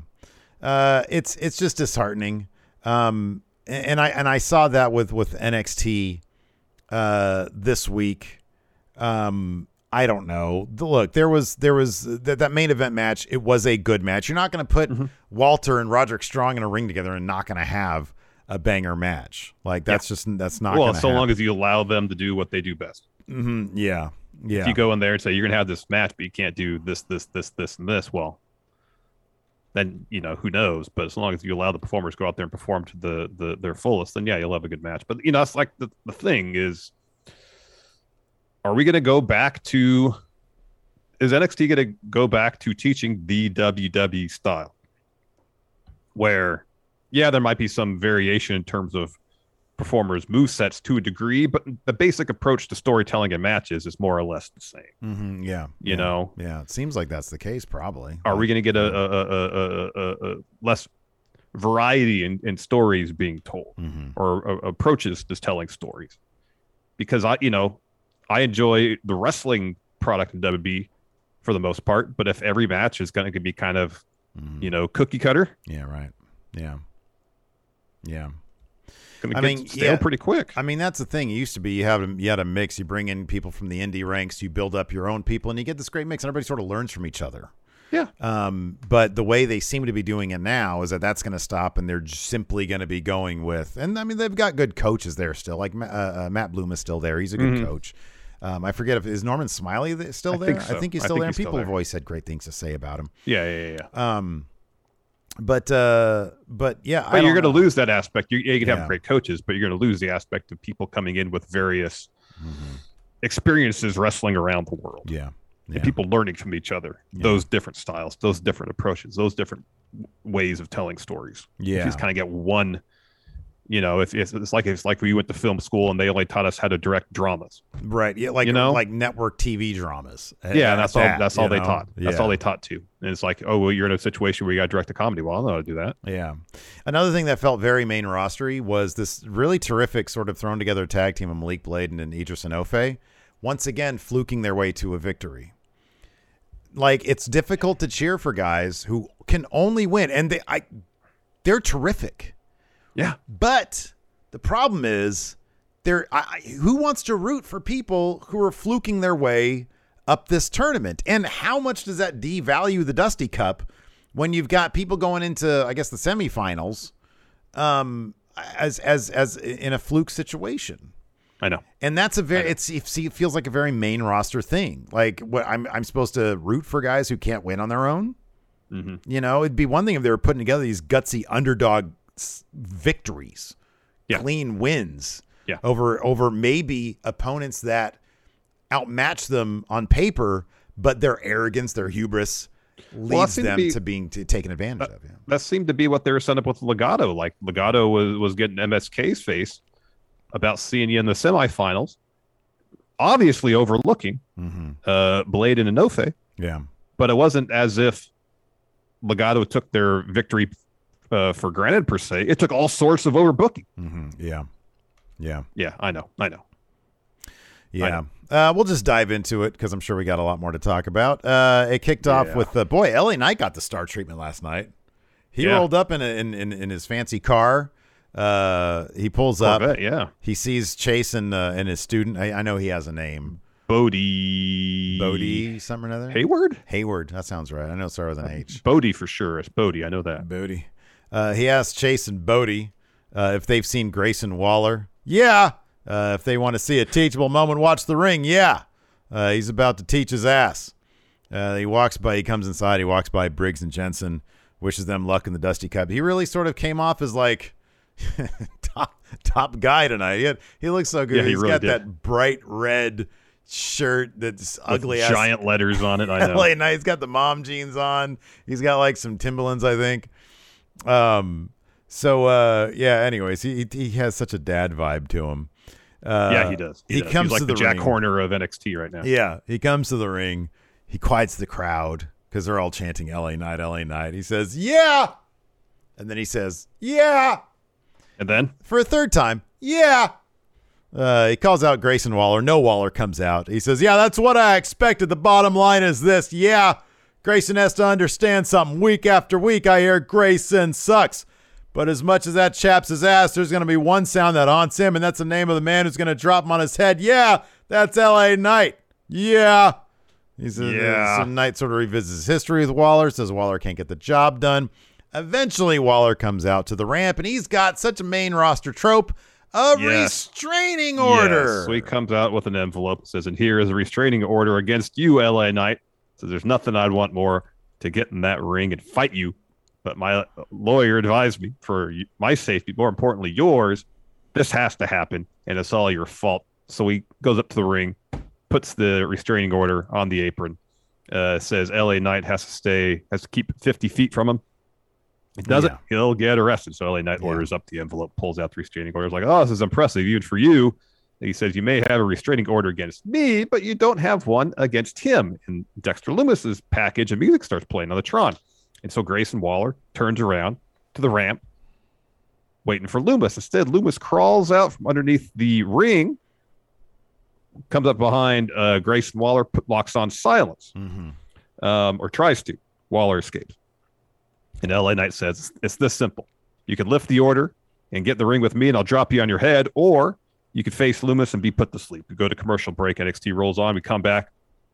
Uh, it's it's just disheartening. Um, and, and I and I saw that with with NXT uh, this week. Um, I don't know. Look, there was there was that that main event match. It was a good match. You're not going to put Mm-hmm. Walter and Roderick Strong in a ring together and not going to have a banger match. Like that's just that's not. well, gonna so long as you allow them to do what they do best. Mhm, yeah, yeah. If you go in there and say you're to have this match, but you can't do this, this, this, this, and this, well, then you know who knows. But as long as you allow the performers to go out there and perform to the, the their fullest, then yeah, you'll have a good match. But you know, it's like the, the thing is, are we to go back to? Is NXT going to go back to teaching the WWE style, where, yeah, there might be some variation in terms of performers' move sets to a degree, but the basic approach to storytelling and matches is more or less the same. Mhm, yeah, You yeah, know? yeah. It seems like that's the case. Probably. Are we going to get a, a, a, a, less variety in, in stories being told Mhm. or approaches to telling stories? Because I, you know, I enjoy the wrestling product in WB for the most part, but if every match is going to be kind of, Mhm. you know, cookie cutter, Yeah. Right. Yeah. Yeah. I mean, stale yeah. pretty quick. I mean, that's the thing. It used to be you have a, you had a mix. You bring in people from the indie ranks. You build up your own people, and you get this great mix. And everybody sort of learns from each other. Yeah. Um, but the way they seem to be doing it now is that that's going to stop, and they're simply going to be going with. And I mean, they've got good coaches there still. Like uh, uh, Matt Bloom is still there. He's a good coach. Um, I forget if is Norman Smiley still I there. think so. I think he's I still think there. he's and still people have always said great things to say about him. Yeah, yeah, yeah. yeah. Um, but uh, but yeah, I But you're going to lose that aspect. You, you can Yeah. have great coaches, but you're going to lose the aspect of people coming in with various experiences wrestling around the world. Yeah. And people learning from each other, Yeah. those different styles, those different approaches, those different ways of telling stories. Yeah. you just kind of get one, you know, if it's, it's like it's like we went to film school and they only taught us how to direct dramas. Right. Yeah. Like You know? like network TV dramas. Yeah, and that's all. That's all they taught. That's Yeah. all they taught to. And it's like, oh, well, you're in a situation where you got to direct a comedy. Well, I don't know how to do that. Yeah. Another thing that felt very main rostery was this really terrific sort of thrown together tag team of Malik Blade and Idris Enofe, once again fluking their way to a victory. Like it's difficult to cheer for guys who can only win, and they I they're terrific. Yeah. But the problem is, there. I, who wants to root for people who are fluking their way up this tournament? And how much does that devalue the Dusty Cup when you've got people going into, I guess, the semifinals, um, as as as in a fluke situation? I know. And that's a very it's it see- it feels like a very main roster thing. Like what I'm I'm supposed to root for guys who can't win on their own. Mm-hmm. You know, it'd be one thing if they were putting together these gutsy underdog victories, Yeah. clean wins, Yeah. over over maybe opponents that outmatch them on paper, but their arrogance, their hubris leads to them be- to being to taken advantage of. Yeah. that seemed to be what they were setting up with Legado. Like Legado was was getting MSK's face about seeing you in the semifinals, obviously overlooking Mm-hmm. uh, Blade and Enofe, Yeah. but it wasn't as if Legado took their victory uh, for granted per se. It took all sorts of overbooking. hmm Yeah. Yeah. Yeah, I know, I know. Yeah. Uh, we'll just dive into it because I'm sure we got a lot more to talk about. Uh, it kicked off Yeah. with uh, boy, LA Knight got the star treatment last night. He Yeah. rolled up in, a, in in in his fancy car. Uh, he pulls up. Yeah. He sees Chase and uh, and his student. I, I know he has a name. Bodhi. Bodhi, something or another. Hayward? Hayward. That sounds right. I know it started with an H. Bodhi for sure. It's Bodhi. I know that. Bodhi. Uh, he asked Chase and Bodhi uh, if they've seen Grayson Waller. Yeah. Uh, if they want to see a teachable moment, watch the ring. Yeah. Uh, he's about to teach his ass. Uh, he walks by. He comes inside. He walks by Briggs and Jensen. Wishes them luck in the Dusty Cup. He really sort of came off as like <laughs> top top guy tonight. He, had, he looks so good. Yeah, he He's really got did. that bright red shirt that's With ugly ass giant letters on it. I <laughs> know. LA. He's got the mom jeans on. He's got like some Timberlands, I think. Um. So uh, yeah. Anyways, he he has such a dad vibe to him. Uh, yeah, he does. He, does. comes He's like to the, the, Jack ring. Horner of NXT right now. Yeah, he comes to the ring. He quiets the crowd because they're all chanting "LA Knight, LA Knight." He says, "Yeah," and then he says, "Yeah." And then for a third time, yeah. Uh, he calls out Grayson Waller. No Waller comes out. He says, Yeah, that's what I expected. The bottom line is this. Yeah, Grayson has to understand something. Week after week, I hear Grayson sucks. But as much as that chaps his ass, there's going to be one sound that haunts him, and that's the name of the man who's going to drop him on his head. Yeah, that's L.A. Knight. Yeah. He says, Yeah. So Knight sort of revisits his history with Waller, says Waller can't get the job done. Eventually, Waller comes out to the ramp, and he's got such a main roster trope a Yes. restraining order. Yes. So he comes out with an envelope says, and here is a restraining order against you, LA Knight. So there's nothing I'd want more to get in that ring and fight you. But my lawyer advised me for my safety, more importantly, yours, this has to happen, and it's all your fault. So he goes up to the ring, puts the restraining order on the apron, uh, says LA Knight has to stay, has to keep 50 feet from him. It doesn't, Yeah. he'll get arrested. So LA Knight Yeah. orders up the envelope, pulls out the restraining order. Is like, oh, this is impressive, even for you. He says, you may have a restraining order against me, but you don't have one against him. And Dexter Loomis's package and music starts playing on the Tron. And so Grayson Waller turns around to the ramp, waiting for Loomis. Instead, Loomis crawls out from underneath the ring, comes up behind uh, Grayson Waller, put, locks on silence, Mm-hmm. um, or tries to. Waller escapes. And LA Knight says, it's this simple. You can lift the order and get in the ring with me, and I'll drop you on your head, or you could face Loomis and be put to sleep. We go to commercial break. NXT rolls on. We come back.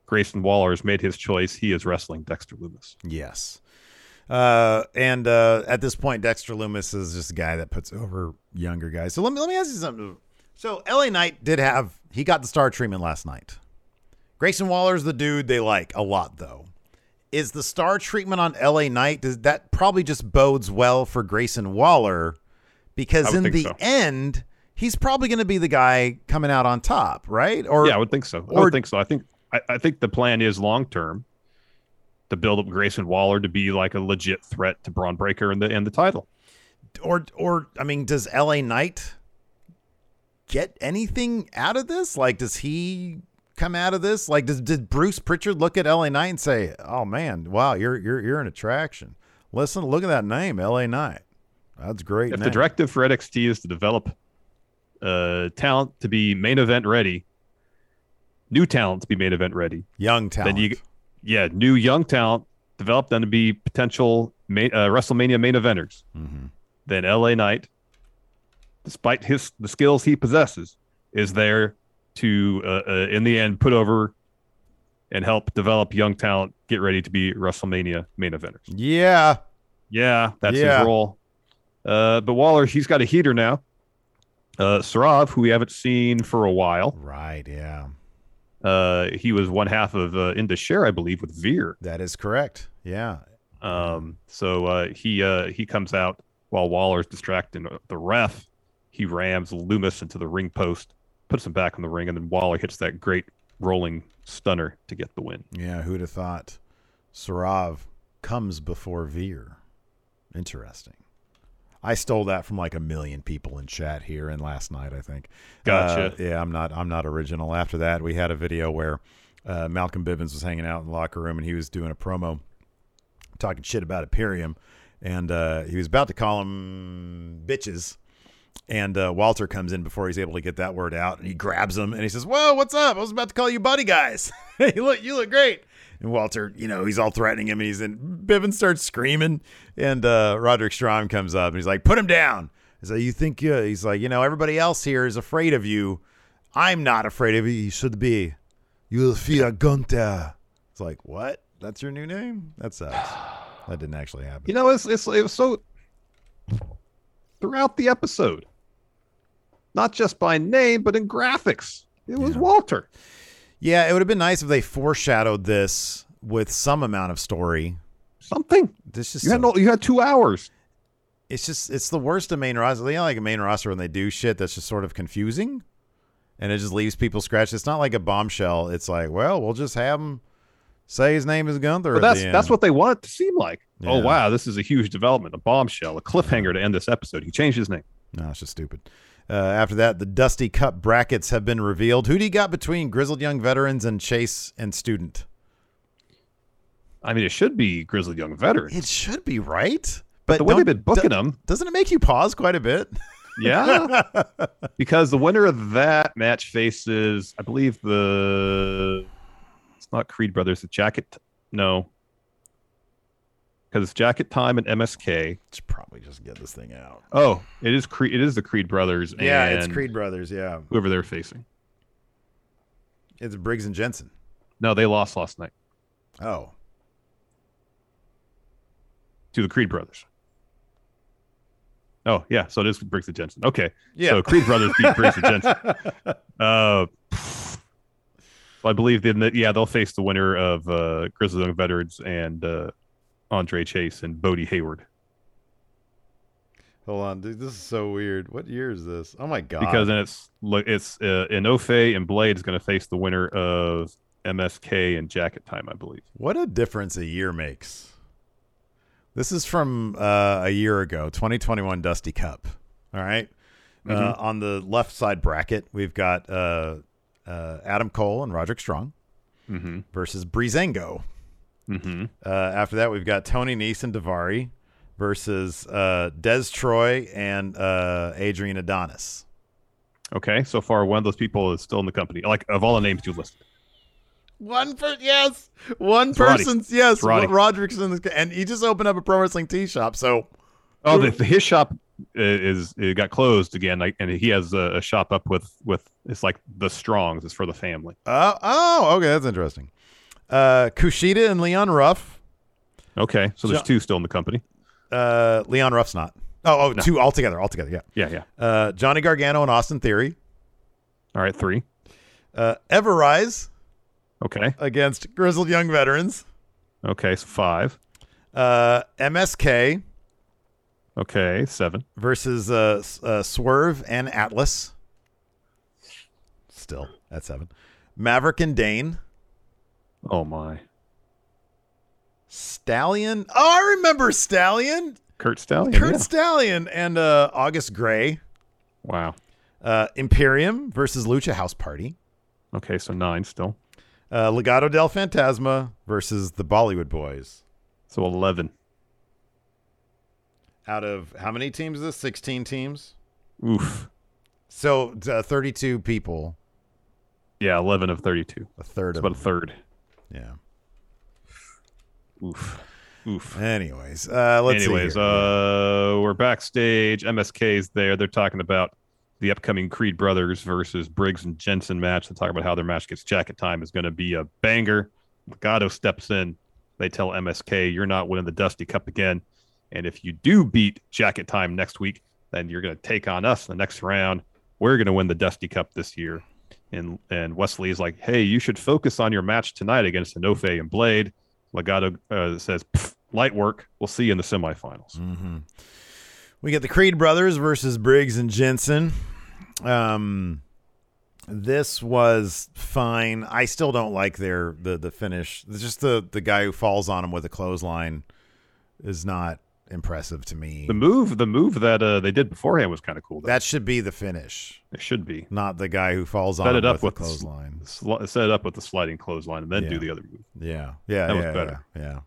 Grayson Waller has made his choice. He is wrestling Dexter Loomis. Yes. Uh, and uh, at this point, Dexter Loomis is just a guy that puts over younger guys. So let me let me ask you something. So LA Knight did have he got the star treatment last night. Grayson Waller's the dude they like a lot though. Is the star treatment on LA Knight does that probably just bodes well for Grayson Waller because in the so. end he's probably going to be the guy coming out on top, right? Or yeah, I would think so. I would think so. I think I, I think the plan is long term to build up Grayson Waller to be like a legit threat to Bron Breakker and the and the title. or or I mean, does LA Knight get anything out of this? Like, does he come out of this? Like, does did Bruce Pritchard look at LA Knight and say, "Oh man, wow, you're you're you're an attraction"? Listen, look at that name, LA Knight. That's great. If name. the directive for NXT is to develop uh, talent to be main event ready, new talent to be main event ready, young talent, then you yeah new young talent develop them to be potential main, uh, WrestleMania main eventers. Mhm. Then LA Knight, despite his the skills he possesses, is there to uh, uh, in the end put over and help develop young talent get ready to be WrestleMania main eventers. yeah, Yeah, that's Yeah. his role. Uh, but Waller, he's got a heater now. Uh, Saurav, who we haven't seen for a while, right, yeah, uh, he was one half of uh, Indus Sher, I believe, with Veer. that is correct. Yeah, Um, so uh, he uh, he comes out while Waller's distracting the ref. He rams Loomis into the ring post, puts him back in the ring, and then Waller hits that great rolling stunner to get the win. yeah. Who'd have thought? Saurav comes before Veer. Interesting. I stole that from like a million people in chat here and last night. I think. Gotcha. Uh, yeah, I'm not. I'm not original. After that, we had a video where uh, Malcolm Bivens was hanging out in the locker room and he was doing a promo, talking shit about Imperium, and uh, he was about to call them bitches. And uh, Walter comes in before he's able to get that word out, and he grabs him and he says, "Whoa, what's up? I was about to call you buddy guys. <laughs> you look, you look great." And Walter, you know, he's all threatening him, and he's in. Bivens starts screaming, and uh, Roderick Strong comes up, and he's like, "Put him down." He's like, "You think?" Uh, he's like, "You know, everybody else here is afraid of you. I'm not afraid of you. You should be. You'll fear Gunther." It's like, what? That's your new name? That sucks. That didn't actually happen. You know, it's, it's it was so throughout the episode, not just by name, but in graphics. It was Walter. Yeah, it would have been nice if they foreshadowed this with some amount of story. Something. This just You had no, you had two hours. it's just it's the worst of main roster. Know, like a main roster when they do shit that's just sort of confusing, and it just leaves people scratched. It's not like a bombshell. It's like, well, we'll just have him say his name is Gunther. But that's that's what they want it to seem like. Oh wow, this is a huge development, a bombshell, a cliffhanger to end this episode. He changed his name. No, it's just stupid. Uh, after that, the Dusty Cup brackets have been revealed. Who do you got between grizzled young veterans and Chase and Student? I mean, it should be grizzled young Veterans. It should be right, But the way they've been booking do- them, doesn't it make you pause quite a bit? <laughs> yeah, because the winner of that match faces, I believe the it's not Creed Brothers, the Jacket, no, because it's Jacket Time and MSK. Should probably just get this thing out. Oh, it is Creed. It is the Creed Brothers. Yeah, it's Creed Brothers. Yeah, Whoever they're facing. it's Briggs and Jensen. No, they lost last night Oh, to the Creed Brothers. Oh yeah, so it is Briggs and Jensen. Okay, Yeah. So Creed Brothers beat Briggs and Jensen. <laughs> Uh, so I believe that yeah they'll face the winner of uh, Grizzly Young Veterans and uh, Andre Chase and Bodhi Hayward hold on, dude. This is so weird. What year is this? Oh my god! because then it's look it's uh, Enofe and Blade is going to face the winner of MSK and Jacket Time, I believe. What a difference a year makes. This is from uh, a year ago, 2021 Dusty Cup. All right? Uh, on the left side bracket, we've got uh, uh, Adam Cole and Roderick Strong Mm-hmm. versus Breezango. Mm-hmm. Uh, after that, we've got Tony Nese and Daivari versus uh, Des Troy and uh, Adrian Adonis. Okay, so far one of those people is still in the company. Like of all the names you listed. One per yes, one It's Roddy. person's yes. It's Roddy. Roderick's in this, and he just opened up a pro wrestling tea shop. So Oh, the, the, his shop uh, is it got closed again, like, and he has a, a shop up with with it's like the Strongs. It's for the family. Oh, oh, okay, that's interesting. Uh, Kushida and Leon Ruff. Okay, so there's two still in the company. Uh, Leon Ruff's not. Oh, oh, No. two altogether, altogether. Yeah. Yeah, yeah. Uh, Johnny Gargano and Austin Theory. All right, three. Uh, Everrise Okay, against Grizzled Young Veterans. okay, so five. Uh, MSK Okay, seven. versus uh, uh, Swerve and Atlas. Still at seven. Maverick and Dain. Oh my, Stallion. Oh, I remember Stallion. Curt Stallion. Curt yeah. Stallion and uh, August Grey. Wow. Uh, Imperium versus Lucha House Party. Okay, so nine still. Uh, Legado del Fantasma versus the Bollywood Boys. So eleven. Out of how many teams is this? 16 teams? Oof. So uh, 32 people. Yeah, eleven of thirty-two. A third It's of about a third. Yeah. Oof. Oof. Anyways, uh, let's Anyways, uh, we're backstage. MSK's there. They're talking about the upcoming Creed Brothers versus Briggs and Jensen match. They talk about how their match gets jacket time is going to be a banger. Legado steps in. They tell MSK, "You're not winning the Dusty Cup again, and if you do beat jacket time next week, then you're going to take on us in the next round. We're going to win the Dusty Cup this year." And and Wesley is like, "Hey, you should focus on your match tonight against Enofe and Blade." Legado uh, says, "Light work. We'll see you in the semifinals." Mhm. We get the Creed brothers versus Briggs and Jensen. Um, this was fine. I still don't like their the the finish. It's just the the guy who falls on him with a clothesline is not impressive to me. The move, the move that uh, they did beforehand was kind of cool. Though. That should be the finish, it should be not the guy who falls on set him it up with, the clothesline. sli- set it up with the sliding clothesline and then Yeah. do the other move. Yeah, yeah, That was better. yeah,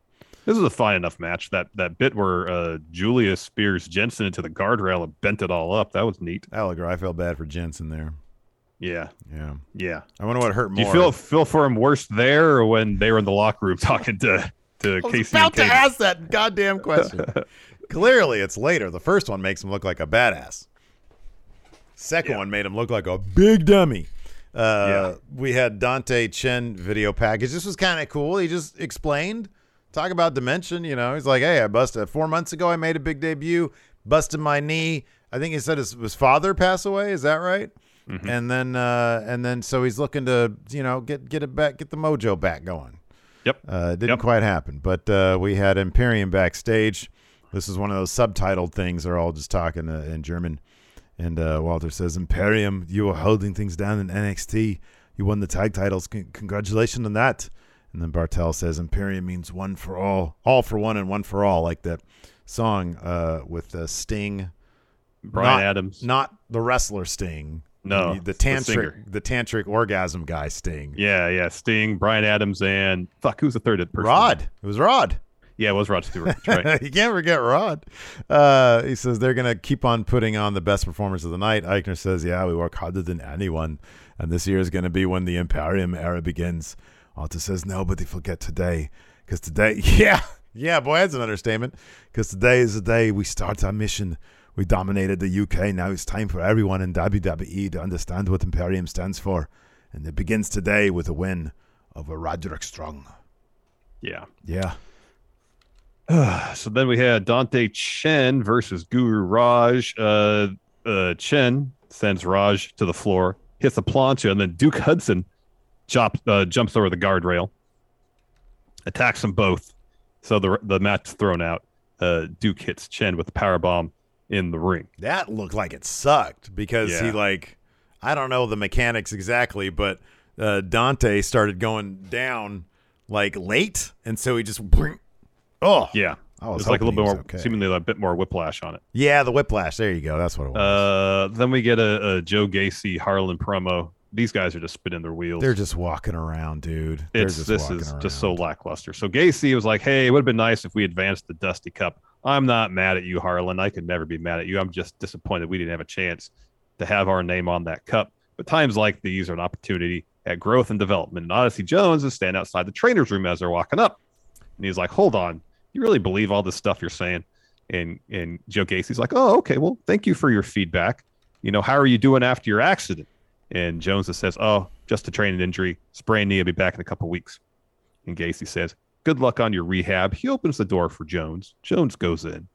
This is a fine enough match. That that bit where uh, Julius spears Jensen into the guardrail and bent it all up. That was neat. Allegra, I felt bad for Jensen there. Yeah, Yeah. yeah. I wonder what hurt Do more. you feel feel for him worse there or when they were in the locker room <laughs> talking to to I was Kacy? about to ask that goddamn question. <laughs> Clearly, it's later. The first one makes him look like a badass. Second Yeah. one made him look like a big dummy. Uh, Yeah. We had Dante Chen video package. This was kind of cool. He just explained, talk about dimension. You know, he's like, "Hey, I busted four months ago. I made a big debut. Busted my knee. I think he said his, his father passed away. Is that right? Mm-hmm. And then, uh, and then, so he's looking to, you know, get get it back, get the mojo back going. Yep. Uh, it didn't Yep. quite happen, but uh, we had Imperium backstage. This is one of those subtitled things. They're all just talking uh, in German. And uh, Walter says, Imperium, you were holding things down in NXT. You won the tag titles. Con- congratulations on that. And then Barthel says, Imperium means one for all, all for one and one for all, like that song uh, with uh, Sting. Brian Not- Adams. Not the wrestler Sting. No, the, the the tantric, singer. the tantric orgasm guy Sting. Yeah, yeah. Sting, Bryan Adams, and fuck, who's the third person? Rod. It was Rod. Yeah, it was Rod Stewart. Right. <laughs> you can't forget Rod. Uh, he says they're going to keep on putting on the best performers of the night. Aichner says, Yeah, we work harder than anyone. And this year is going to be when the Imperium era begins. Alta says, Nobody forget today. Because today, <laughs> yeah, yeah, boy, that's an understatement. Because today is the day we start our mission. We dominated the UK. Now it's time for everyone in WWE to understand what Imperium stands for. And it begins today with a win over Roderick Strong. Yeah. Yeah. <sighs> So then we had Dante Chen versus Guru Raj. Uh, uh, Chen sends Raj to the floor, hits a plancha, and then Duke Hudson uh, jumps over the guardrail, attacks them both. So the the match thrown out. Uh, Duke hits Chen with a power bomb in the ring. That looked like it sucked because he like I don't know the mechanics exactly, but uh, Dante started going down like late, and so he just oh Yeah, I it was was like a little bit more, okay. seemingly a bit more whiplash on it. yeah the whiplash. There you go. That's what it was. Uh, then we get a, a Joe Gacy Harlan promo. These guys are just spinning their wheels. They're just walking around, dude. They're it's this is around. just so lackluster. So Gacy was like, "Hey, it would have been nice if we advanced the Dusty Cup. I'm not mad at you, Harlan. I could never be mad at you. I'm just disappointed we didn't have a chance to have our name on that cup. But times like these are an opportunity at growth and development. And Odyssey Jones is standing outside the trainer's room as they're walking up, and he's like, "Hold on, you really believe all this stuff you're saying?" And and Joe Gacy's like, "Oh, okay. Well, thank you for your feedback. You know, how are you doing after your accident?" And Jones says, "Oh, just a training injury, sprained knee. I'll be back in a couple weeks." And Gacy says, "Good luck on your rehab." He opens the door for Jones. Jones goes in,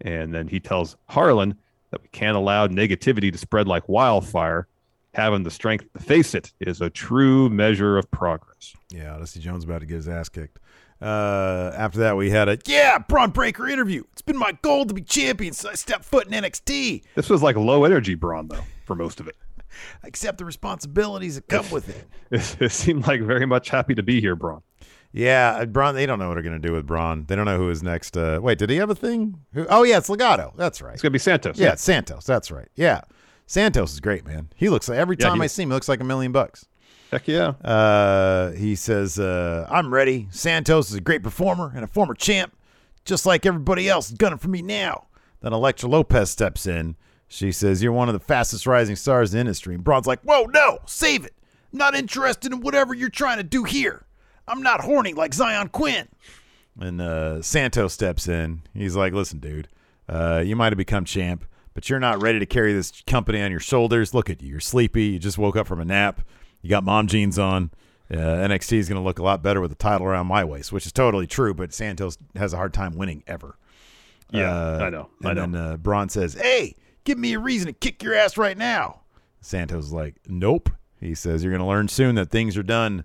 and then he tells Harlan that we can't allow negativity to spread like wildfire. Having the strength to face it is a true measure of progress. Yeah, Odyssey Jones about to get his ass kicked. Uh, after that, we had a yeah Bron Breakker interview. It's been my goal to be champion since I stepped foot in NXT. This was like low energy Bron though for most of it. I <laughs> accept the responsibilities that come with it. It, <laughs> it seemed like very much happy to be here, Bron. Yeah, uh, Bron. They don't know what they're going to do with Bron. They don't know who is next. Uh, wait, did he have a thing? Who, oh yeah, it's Legado. That's right. It's gonna be Santos. Yeah, Santos. That's right. Yeah, Santos is great, man. He looks like every Yeah, time he- I see him, he looks like a million bucks. heck yeah. Uh, he says, uh, "I'm ready." Santos is a great performer and a former champ, just like everybody else gunning for me now. Then Elektra Lopez steps in. She says, "You're one of the fastest rising stars in the industry." And Bron's like, "Whoa, no, save it. I'm not interested in whatever you're trying to do here. I'm not horny like Xyon Quinn." And uh, Santos steps in. He's like, "Listen, dude, uh, you might have become champ, but you're not ready to carry this company on your shoulders. Look at you. You're sleepy. You just woke up from a nap. You got mom jeans on. Uh, NXT is going to look a lot better with the title around my waist, which is totally true. But Santos has a hard time winning ever. Yeah, Uh, I know. And I know. then uh, Bron says, "Hey, give me a reason to kick your ass right now." Santos is like, "Nope." He says, "You're going to learn soon that things are done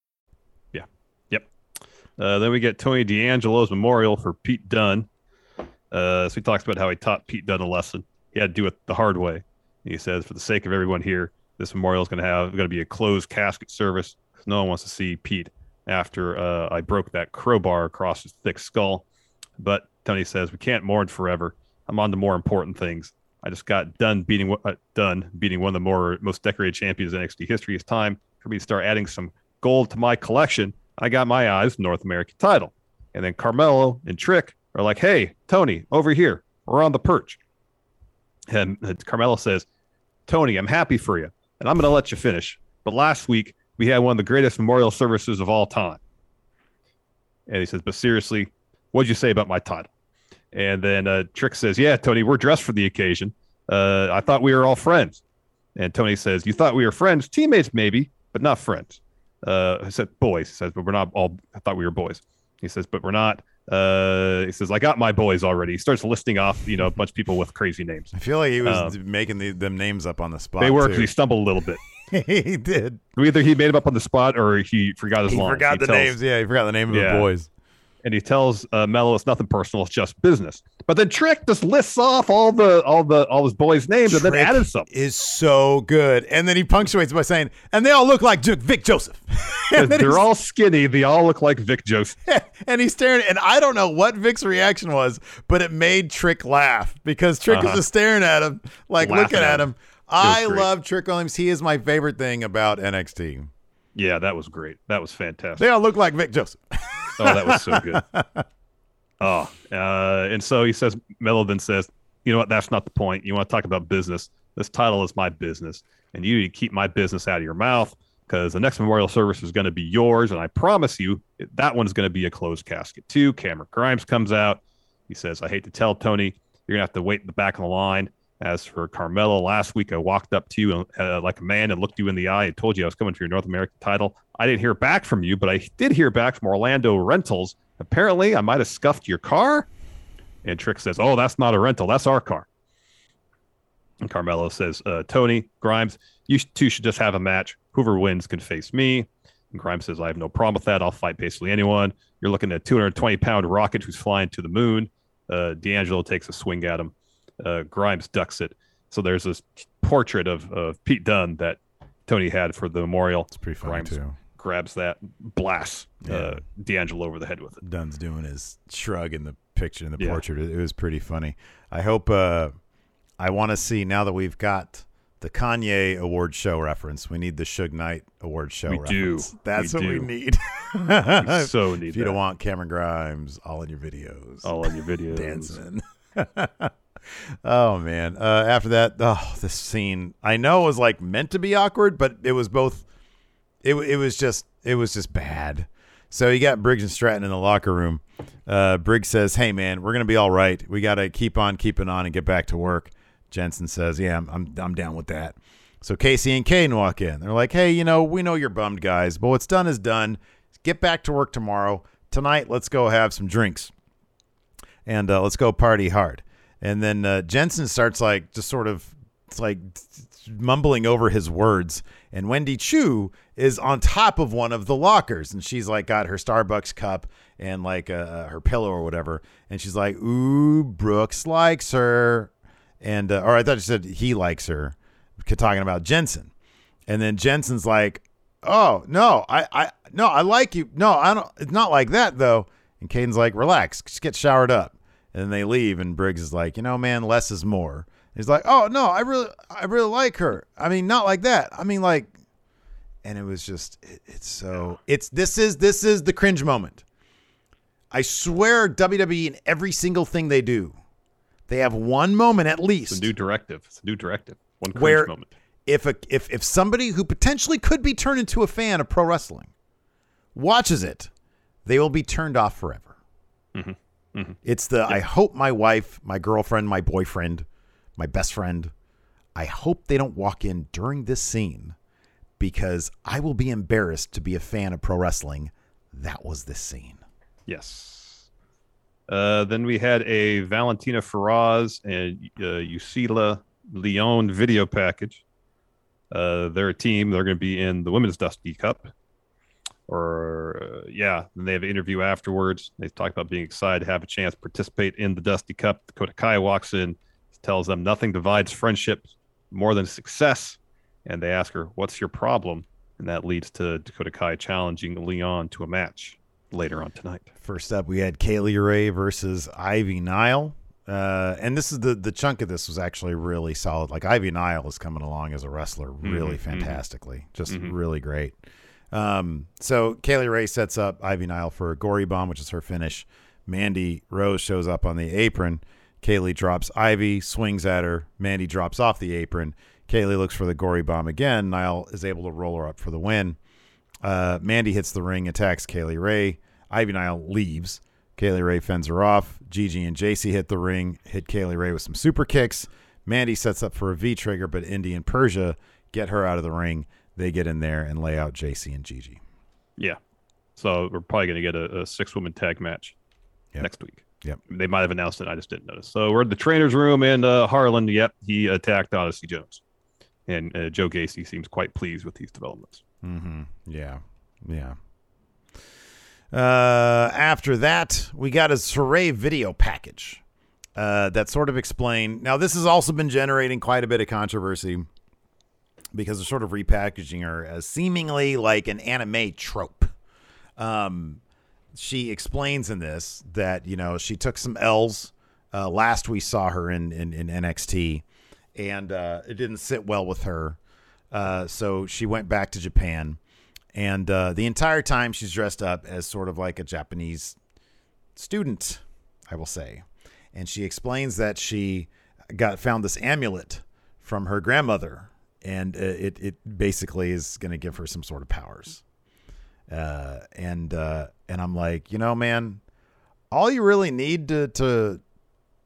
Uh, then we get Tony D'Angelo's memorial for Pete Dunne. Uh, so he talks about how he taught Pete Dunne a lesson. He had to do it the hard way. He says, for the sake of everyone here, this memorial is going to have going to be a closed casket service. No one wants to see Pete after uh, I broke that crowbar across his thick skull. But Tony says we can't mourn forever. I'm on to more important things. I just got done beating uh, done beating one of the more most decorated champions in NXT history. It's time for me to start adding some gold to my collection I got my eyes North American title. And then Carmelo and Trick are like, hey, Tony, over here. We're on the perch. And Carmelo says, Tony, I'm happy for you, and I'm going to let you finish. But last week, we had one of the greatest memorial services of all time. And he says, but seriously, what'd you say about my title? And then uh, Trick says, yeah, Tony, we're dressed for the occasion. Uh, I thought we were all friends. And Tony says, you thought we were friends, teammates maybe, but not friends. Uh, I said boys. He says, but we're not all. I thought we were boys. He says, but we're not. Uh, he says, I got my boys already. He starts listing off, you know, a bunch of people with crazy names. I feel like he was um, making the, them names up on the spot. They were because he stumbled a little bit. <laughs> he did. Either he made them up on the spot or he forgot his he lines. Forgot he the tells, names. Yeah, he forgot the name of yeah. the boys and he tells uh, Mello it's nothing personal, it's just business. But then Trick just lists off all the all the all his boys' names Trick and then added some. Is so good, and then he punctuates by saying, "And they all look like Vic Joseph." <laughs> they're all skinny. They all look like Vic Joseph. <laughs> and he's staring, and I don't know what Vic's reaction was, but it made Trick laugh because Trick uh-huh. was just staring at him, like Laughing looking at him. him. I love Trick Williams. He is my favorite thing about NXT. Yeah, that was great. That was fantastic. They all look like Vic Joseph. <laughs> oh, that was so good. <laughs> Oh, uh, and so he says, Mello then says, you know what? That's not the point. You want to talk about business. This title is my business, and you need to keep my business out of your mouth because the next memorial service is going to be yours. And I promise you, that one's going to be a closed casket too. Cameron Grimes comes out. He says, I hate to tell Tony, you're going to have to wait in the back of the line. As for Carmelo, last week I walked up to you uh, like a man and looked you in the eye and told you I was coming for your North American title. I didn't hear back from you, but I did hear back from Orlando Rentals. Apparently, I might have scuffed your car. And Trick says, Oh, that's not a rental. That's our car. And Carmelo says, uh, Tony, Grimes, you two should just have a match. Whoever wins can face me. And Grimes says, I have no problem with that. I'll fight basically anyone. You're looking at a 220 pound rocket who's flying to the moon. Uh, D'Angelo takes a swing at him uh, Grimes ducks it. So there's this portrait of, of Pete Dunne that Tony had for the memorial. It's pretty funny Grimes too. Grabs that, blasts uh, yeah. uh, D'Angelo over the head with it. Dunne's doing his shrug in the picture in the yeah. portrait. It, it, was pretty funny. I hope. Uh, I want to see now that we've got the Kanye award show reference. We need the Suge Knight award show. We reference. do. That's we what do. we need. we so <laughs> need. If you that. don't want Cameron Grimes all in your videos, all in your <laughs> videos, dancing <laughs> oh man. Uh, after that, oh, this scene. I know it was like meant to be awkward, but it was both. It it was just it was just bad. So you got Briggs and Stratton in the locker room. Uh, Briggs says, "Hey man, we're gonna be all right. We got to keep on keeping on and get back to work." Jensen says, "Yeah, I'm, I'm I'm down with that." So Kacy and Kane walk in. They're like, "Hey, you know, we know you're bummed, guys, but what's done is done. Get back to work tomorrow. Tonight, let's go have some drinks and uh, let's go party hard." And then uh, Jensen starts like just sort of like mumbling over his words. And Wendy Choo is on top of one of the lockers, and she's like got her Starbucks cup and like uh, her pillow or whatever, and she's like, "Ooh, Brooks likes her," and uh, or I thought she said he likes her, talking about Jensen, and then Jensen's like, "Oh no, I I no, I like you. No, I don't. It's not like that though." And Kayden's like, "Relax, just get showered up." And then they leave, and Briggs is like, "You know, man, less is more." He's like, "Oh no, I really, I really like her. I mean, not like that. I mean, like." And it was just, it, it's so, it's this is this is the cringe moment. I swear, WWE in every single thing they do, they have one moment at least. It's a new directive. It's a new directive. One cringe where moment. if a if if somebody who potentially could be turned into a fan of pro wrestling watches it, they will be turned off forever. Mm-hmm. It's the I hope my wife, my girlfriend, my boyfriend, my best friend, I hope they don't walk in during this scene because I will be embarrassed to be a fan of pro wrestling. That was this scene. Yes. Uh, then we had a Valentina Feroz and uh, Yulisa Leon video package. Uh, they're a team. They're going to be in the Women's Dusty Cup. Or, uh, yeah, then they have an interview afterwards. They talk about being excited to have a chance to participate in the Dusty Cup. Dakota Kai walks in, tells them nothing divides friendship more than success. And they ask her, What's your problem? And that leads to Dakota Kai challenging Leon to a match later on tonight. First up, we had Kay Lee Ray versus Ivy Nile. Uh, and this is the the chunk of this was actually really solid. Like Ivy Nile is coming along as a wrestler really Mhm, mhm. fantastically, just Mhm. really great. Um, so Kay Lee Ray sets up Ivy Nile for a gory bomb, which is her finish. Mandy Rose shows up on the apron. Kaylee drops Ivy, swings at her. Mandy drops off the apron. Kaylee looks for the gory bomb again. Nile is able to roll her up for the win. Uh, Mandy hits the ring, attacks Kay Lee Ray. Ivy Nile leaves. Kay Lee Ray fends her off. Gigi and Jacy hit the ring, hit Kay Lee Ray with some super kicks. Mandy sets up for a V trigger, but Indi and Persia get her out of the ring. They get in there and lay out Jacy and Gigi. Yeah. So we're probably going to get a, a six woman tag match Yep. next week. Yep. They might have announced it. I just didn't notice. So we're in the trainer's room, and uh, Harland, yep, he attacked Odyssey Jones. And uh, Joe Gacy seems quite pleased with these developments. Mm-hmm. Yeah. Yeah. Uh, after that, we got a Sarray video package uh, that sort of explained. Now, this has also been generating quite a bit of controversy because they're sort of repackaging her as seemingly like an anime trope. Um, she explains in this that you know she took some L's. Uh, last we saw her in in, in NXT, and uh, it didn't sit well with her. Uh, so she went back to Japan, and uh, the entire time she's dressed up as sort of like a Japanese student, I will say. And she explains that she got found this amulet from her grandmother, and uh, it it basically is going to give her some sort of powers. Uh, and uh, and I'm like, you know, man, all you really need to to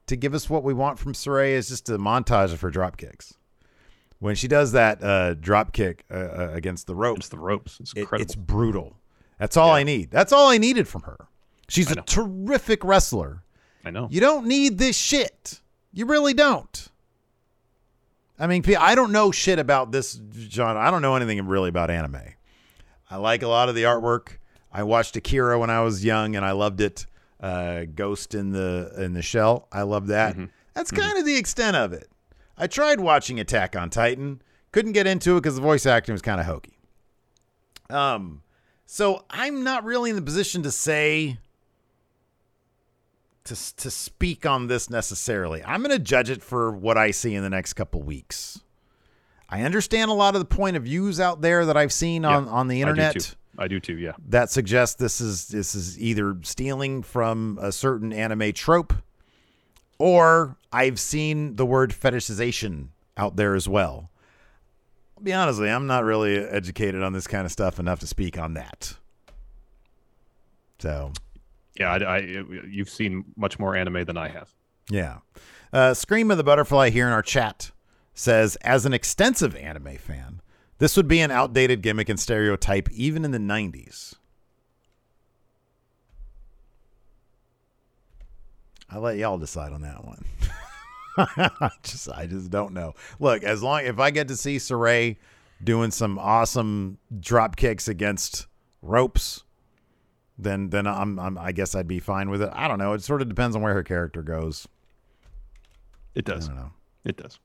to give us what we want from Sarray is just a montage of her drop kicks. When she does that uh, drop kick uh, uh, against the ropes, It's the ropes. It's it- it's brutal. That's all I need. That's all I needed from her. She's a terrific wrestler. I know. You don't need this shit. You really don't. I mean, I don't know shit about this genre. I don't know anything really about anime. I like a lot of the artwork. I watched Akira when I was young, and I loved it. Uh, Ghost in the in the Shell. I love that. That's kind of the extent of it. I tried watching Attack on Titan. Couldn't get into it because the voice acting was kind of hokey. Um, so I'm not really in the position to say to to speak on this necessarily. I'm going to judge it for what I see in the next couple weeks. I understand a lot of the point of views out there that I've seen on Yeah, on the I do internet too. I do too. Yeah. that suggests this is this is either stealing from a certain anime trope or I've seen the word fetishization out there as well. I'll be honest with you, I'm not really educated on this kind of stuff enough to speak on that. So, Yeah. I, I, you've seen much more anime than I have. yeah. Uh, Scream of the Butterfly here in our chat says, as an extensive anime fan, this would be an outdated gimmick and stereotype even in the 90s. I'll let y'all decide on that one. <laughs> just I just don't know. Look, as long if I get to see Sarray doing some awesome drop kicks against ropes, then then I'm, I'm I guess I'd be fine with it. I don't know. It sort of depends on where her character goes. It does. I don't know. It does.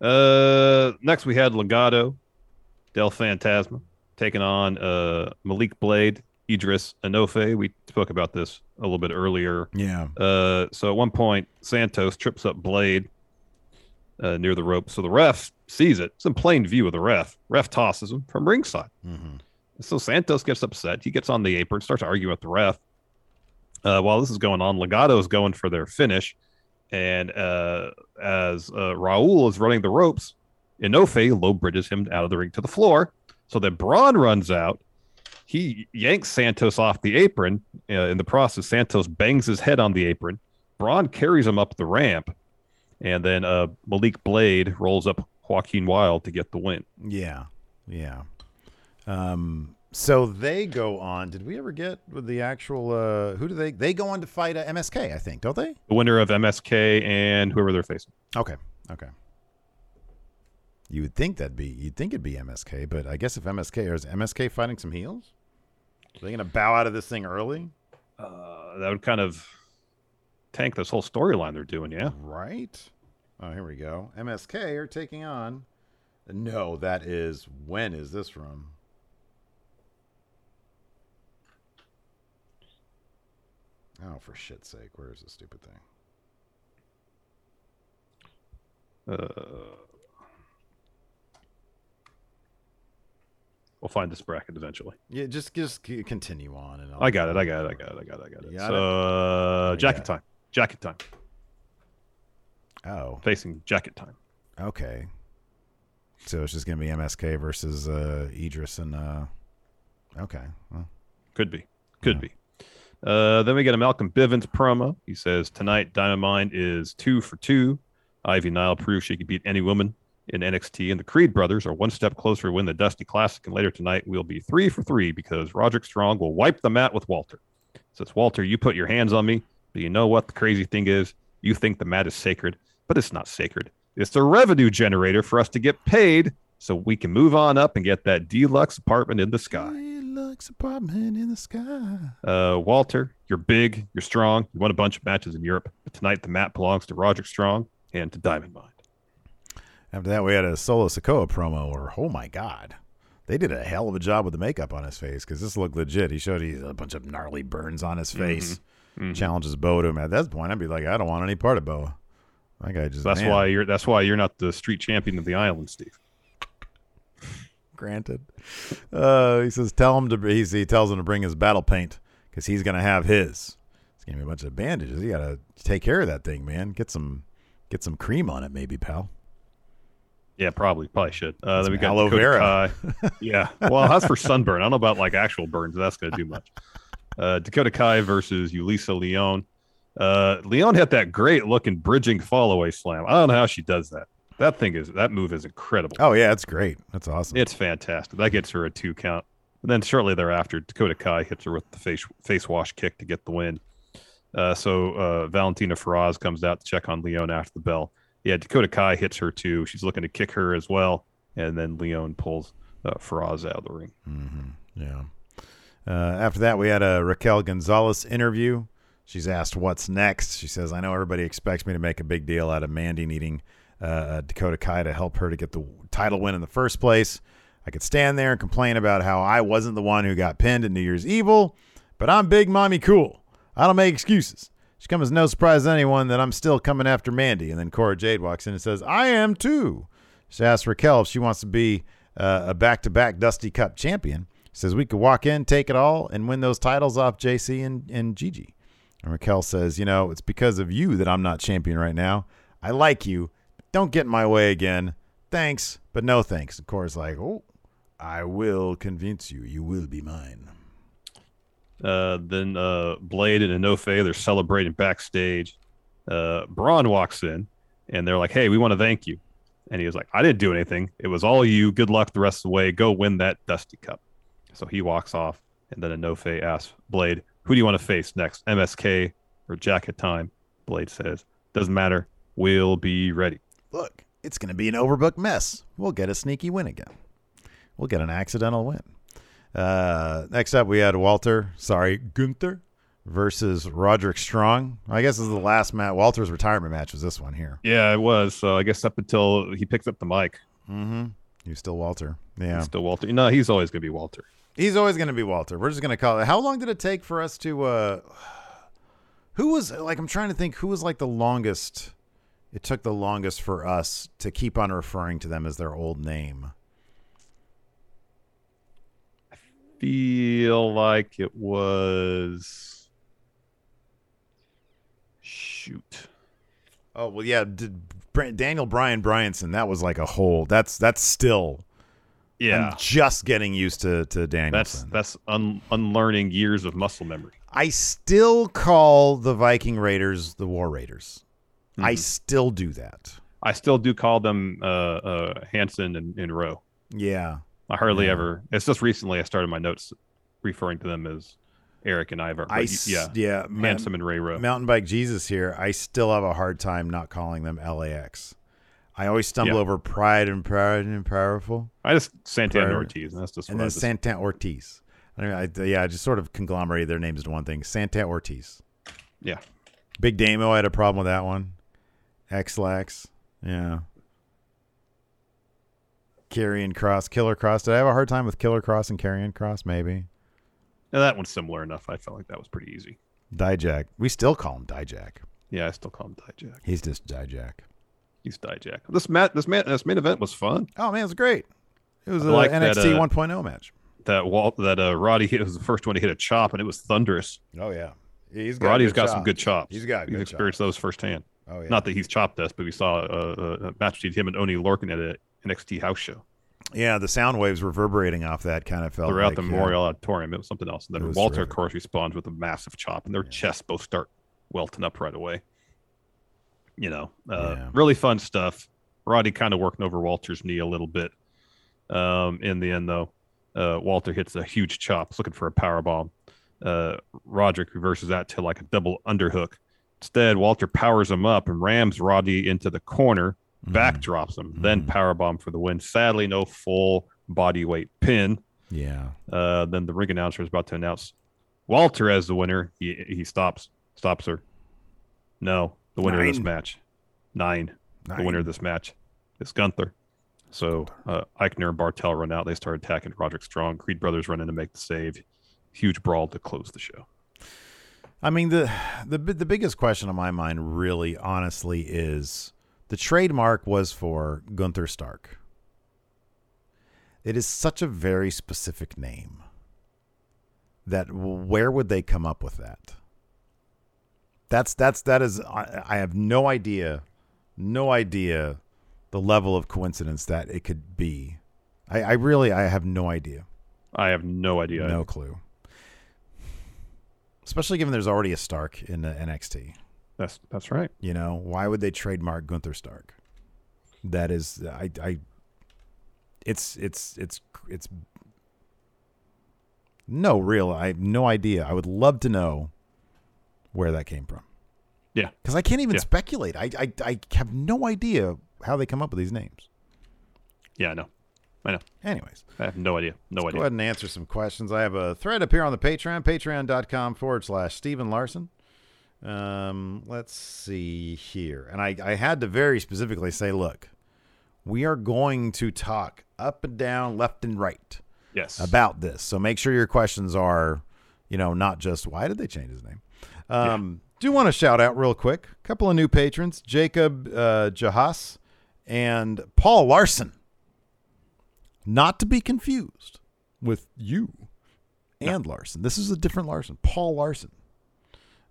Uh, next we had Legado, Del Fantasma taking on uh Malik Blade, Idris Enofe. We spoke about this a little bit earlier. Yeah. Uh, so at one point Santos trips up Blade uh, near the rope, so the ref sees it. It's in plain view of the ref. Ref tosses him from ringside. Mm-hmm. So Santos gets upset. He gets on the apron, starts arguing with the ref. Uh, while this is going on, Legado is going for their finish. And uh, as uh, Raul is running the ropes, Enofe low bridges him out of the ring to the floor. So then Bron runs out. He yanks Santos off the apron. Uh, in the process, Santos bangs his head on the apron. Bron carries him up the ramp. And then uh, Malik Blade rolls up Joaquin Wilde to get the win. Yeah. Yeah. Um, so they go on. Did we ever get with the actual? Uh, who do they? They go on to fight uh, MSK, I think, don't they? The winner of MSK and whoever they're facing. Okay. Okay. You would think that'd be. You'd think it'd be MSK, but I guess if MSK or is MSK fighting some heels, are they going to bow out of this thing early? Uh, that would kind of tank this whole storyline they're doing. Yeah. Right. Oh, here we go. MSK are taking on. No, that is. When is this from? Oh, for shit's sake, where is this stupid thing? Uh, we'll find this bracket eventually. Yeah, just just continue on, and I'll I got it. I got it. I got it. I got it. I got it. Got so, it? uh, jacket time. Jacket time. Oh, Facing jacket time. okay. So it's just gonna be MSK versus uh, Idris and uh, okay. Well, Could be. Could be. Uh, then we get a Malcolm Bivens promo. He says tonight Diamond Mine is two for two. Ivy Nile proves she can beat any woman in NXT, and the Creed brothers are one step closer to win the Dusty Classic. And later tonight we'll be three for three because Roderick Strong will wipe the mat with Walter. Says Walter, you put your hands on me, but you know what the crazy thing is? You think the mat is sacred, but it's not sacred. It's a revenue generator for us to get paid so we can move on up and get that deluxe apartment in the sky. Deluxe apartment in the sky. Uh, Walter, you're big, you're strong, you won a bunch of matches in Europe, but tonight the mat belongs to Roderick Strong and to Diamond Mine. After that, we had a Solo Sikoa promo, or oh my god, they did a hell of a job with the makeup on his face because this looked legit. He showed he a bunch of gnarly burns on his face. Mhm. Challenges Bo to him. At that point, I'd be like, I don't want any part of Boa. That guy just. That's man, why you're that's why you're not the street champion of the island, Steve. Granted. Uh, he says, tell him to. He tells him to bring his battle paint because he's gonna have his. It's gonna be a bunch of bandages. You gotta take care of that thing, man. Get some, get some cream on it, maybe, pal. Yeah, probably probably should. Uh, then we got aloe vera. Kai. <laughs> yeah, well, that's for sunburn. I don't know about like actual burns. That's gonna do much. Uh, Dakota Kai versus Yulisa Leon. Uh, Leon had that great looking bridging fall away slam. I don't know how she does that. That thing is that move is incredible. Oh yeah, that's great. That's awesome. It's fantastic. That gets her a two count. And then shortly thereafter, Dakota Kai hits her with the face face wash kick to get the win. Uh, so uh, Valentina Feroz comes out to check on Leon after the bell. Yeah, Dakota Kai hits her too. She's looking to kick her as well, and then Leon pulls uh, Feroz out of the ring. Mm-hmm. Yeah. Uh, after that, we had a Raquel Gonzalez interview. She's asked what's next. She says, "I know everybody expects me to make a big deal out of Mandy needing uh, Dakota Kai to help her to get the title win in the first place. I could stand there and complain about how I wasn't the one who got pinned at New Year's Evil, but I'm Big Mommy Cool. I don't make excuses. She comes as no surprise to anyone that I'm still coming after Mandy. And then Cora Jade walks in and says, I am too. She asks Raquel if she wants to be uh, a back to back Dusty Cup champion. Says we could walk in, take it all, and win those titles off Jacy and, and Gigi. And Raquel says, You know, it's because of you that I'm not champion right now. I like you. Don't get in my way again. Thanks, but no thanks. And Cora's like, Oh, I will convince you. You will be mine. Uh, then uh, Blade and Enofe, they're celebrating backstage. Uh, Bron walks in and they're like, hey, we want to thank you. And he was like, I didn't do anything. It was all you. Good luck the rest of the way. Go win that Dusty Cup. So he walks off. And then Enofe asks Blade, who do you want to face next? MSK or Jacket Time? Blade says, doesn't matter. We'll be ready. Look, it's going to be an overbooked mess. We'll get a sneaky win again. We'll get an accidental win. Uh, next up, we had Walter, sorry, Gunther versus Roderick Strong. I guess this is the last match. Walter's retirement match was this one here. Yeah, it was. So I guess up until he picks up the mic. Mm-hmm. He's still Walter. Yeah. He's still Walter. No, he's always going to be Walter. He's always going to be Walter. We're just going to call it. How long did it take for us to? uh Who was like? I'm trying to think. Who was like the longest? It took the longest for us to keep on referring to them as their old name. I feel like it was. Shoot. Oh well, yeah. Did, Daniel Bryan Bryanson. That was like a whole. That's that's still. Yeah. I'm just getting used to to Danielson. That's that's un, unlearning years of muscle memory. I still call the Viking Raiders the War Raiders. Mm-hmm. I still do that. I still do call them uh, uh, Hanson and, and Rowe. Yeah. I hardly Yeah. ever. It's just recently I started my notes referring to them as Eric and Ivor. I yeah, yeah, Handsome and Ray Rowe. Mountain Bike Jesus here. I still have a hard time not calling them LAX. I always stumble Yeah. over Pride and Proud and Powerful. I just Santana Pride- Ortiz. And that's just and then just, Santa Ortiz. I mean, I, yeah, I just sort of conglomerated their names into one thing. Santa Ortiz. yeah. Big Damo, I had a problem with that one. X-Lax. Yeah. Karrion Kross. Killer Kross. Did I have a hard time with Killer Kross and Karrion Kross? Maybe. Yeah, that one's similar enough. I felt like that was pretty easy. Dijak. We still call him Dijak. Yeah, I still call him Dijak. He's just Dijak. He's Dijak. This mat, this man, this main event was fun. Oh man, it was great. It was I a like that, NXT uh, 1.0 match. That Walt, that uh, Roddy hit was the first one to hit a chop, and it was thunderous. Oh yeah, he's got Roddy's got some good chops. He's got He's experienced those firsthand. Oh yeah. Not that he's chopped us, but we saw a, a, a match between him and Oni Lorcan at an NXT house show Yeah, the sound waves reverberating off that kind of felt throughout like, the yeah. Memorial Auditorium. It was something else. And then Walter, terrific. of course, responds with a massive chop, and their chests both start welting up right away. You know, uh, Yeah. really fun stuff. Roddy kind of working over Walter's knee a little bit. Um, in the end, though, uh, Walter hits a huge chop, looking for a power bomb. Uh, Roderick reverses that to like a double underhook. Instead, Walter powers him up and rams Roddy into the corner, Mm-hmm. back drops him, then power bomb for the win. Sadly, no full body weight pin. Yeah. Uh, then the ring announcer is about to announce Walter as the winner. He he stops stops her. No, the winner of this match, nine, The winner of this match is Gunther. So uh, Aichner and Barthel run out. They start attacking Roderick Strong. Creed brothers run in to make the save. Huge brawl to close the show. I mean the the the biggest question on my mind, really, honestly, is the trademark was for Gunther Stark. It is such a very specific name that where would they come up with that? That's that's that is I, I have no idea, no idea the level of coincidence that it could be. I, I really I have no idea. I have no idea. No clue. Especially given there's already a Stark in the NXT. That's that's right. You know, why would they trademark Gunther Stark? That is I I it's it's it's it's no real I have no idea. I would love to know where that came from. Yeah. Cuz I can't even Yeah. speculate. I, I I have no idea how they come up with these names. Yeah, I know. I know. Anyways, I have no idea. No idea. Go ahead and answer some questions. I have a thread up here on the Patreon, patreon.com forward slash Stephen Larson. Um, let's see here. And I, I had to very specifically say, look, we are going to talk up and down, left and right Yes. about this. So make sure your questions are, you know, not just why did they change his name? Um, Do want to shout out real quick a couple of new patrons Jacob uh, Jahas and Paul Larson. Not to be confused with you and Larson. This is a different Larson, Paul Larson.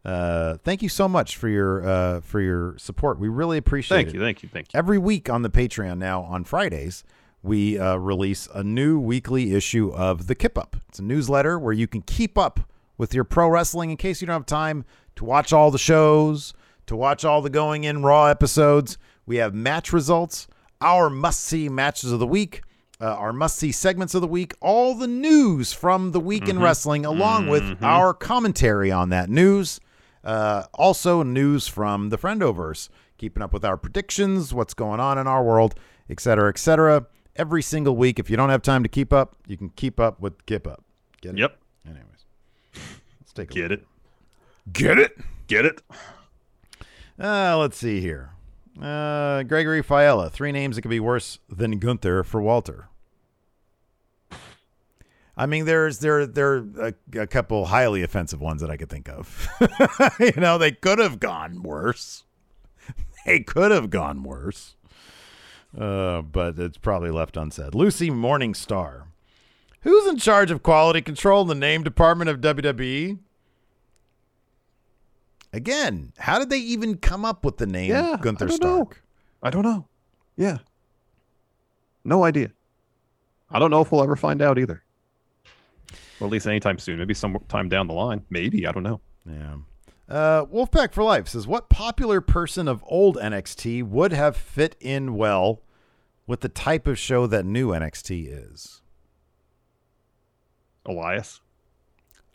Uh, thank you so much for your uh, for your support. We really appreciate Thank it. Thank you. Thank you. Thank you. Every week on the Patreon now on Fridays, we uh, release a new weekly issue of the Kip Up. It's a newsletter where you can keep up with your pro wrestling in case you don't have time to watch all the shows, to watch all the going in Raw episodes. We have match results, our must see matches of the week, uh, our must see segments of the week, all the news from the week in wrestling, along with our commentary on that news. Uh, also, news from the Friendoverse. keeping up with our predictions, what's going on in our world, et cetera, et cetera. Every single week. If you don't have time to keep up, you can keep up with Kip Up. Get it? Yep. Anyways, let's take a Get it. Get it? Get it. Uh, let's see here. Uh, Gregory Fiala. Three names that could be worse than Gunther for Walter. I mean, there's there there are a, a couple highly offensive ones that I could think of. <laughs> you know, they could have gone worse. They could have gone worse. Uh, but it's probably left unsaid. Lucy Morningstar. Who's in charge of quality control in the name department of WWE? Again, how did they even come up with the name Yeah, Gunther I don't Stark? know. I don't know. Yeah. No idea. I don't know if we'll ever find out either. Or at least anytime soon. Maybe sometime down the line. Maybe. I don't know. Yeah. Uh, Wolfpack for Life says, What popular person of old NXT would have fit in well with the type of show that new NXT is? Elias.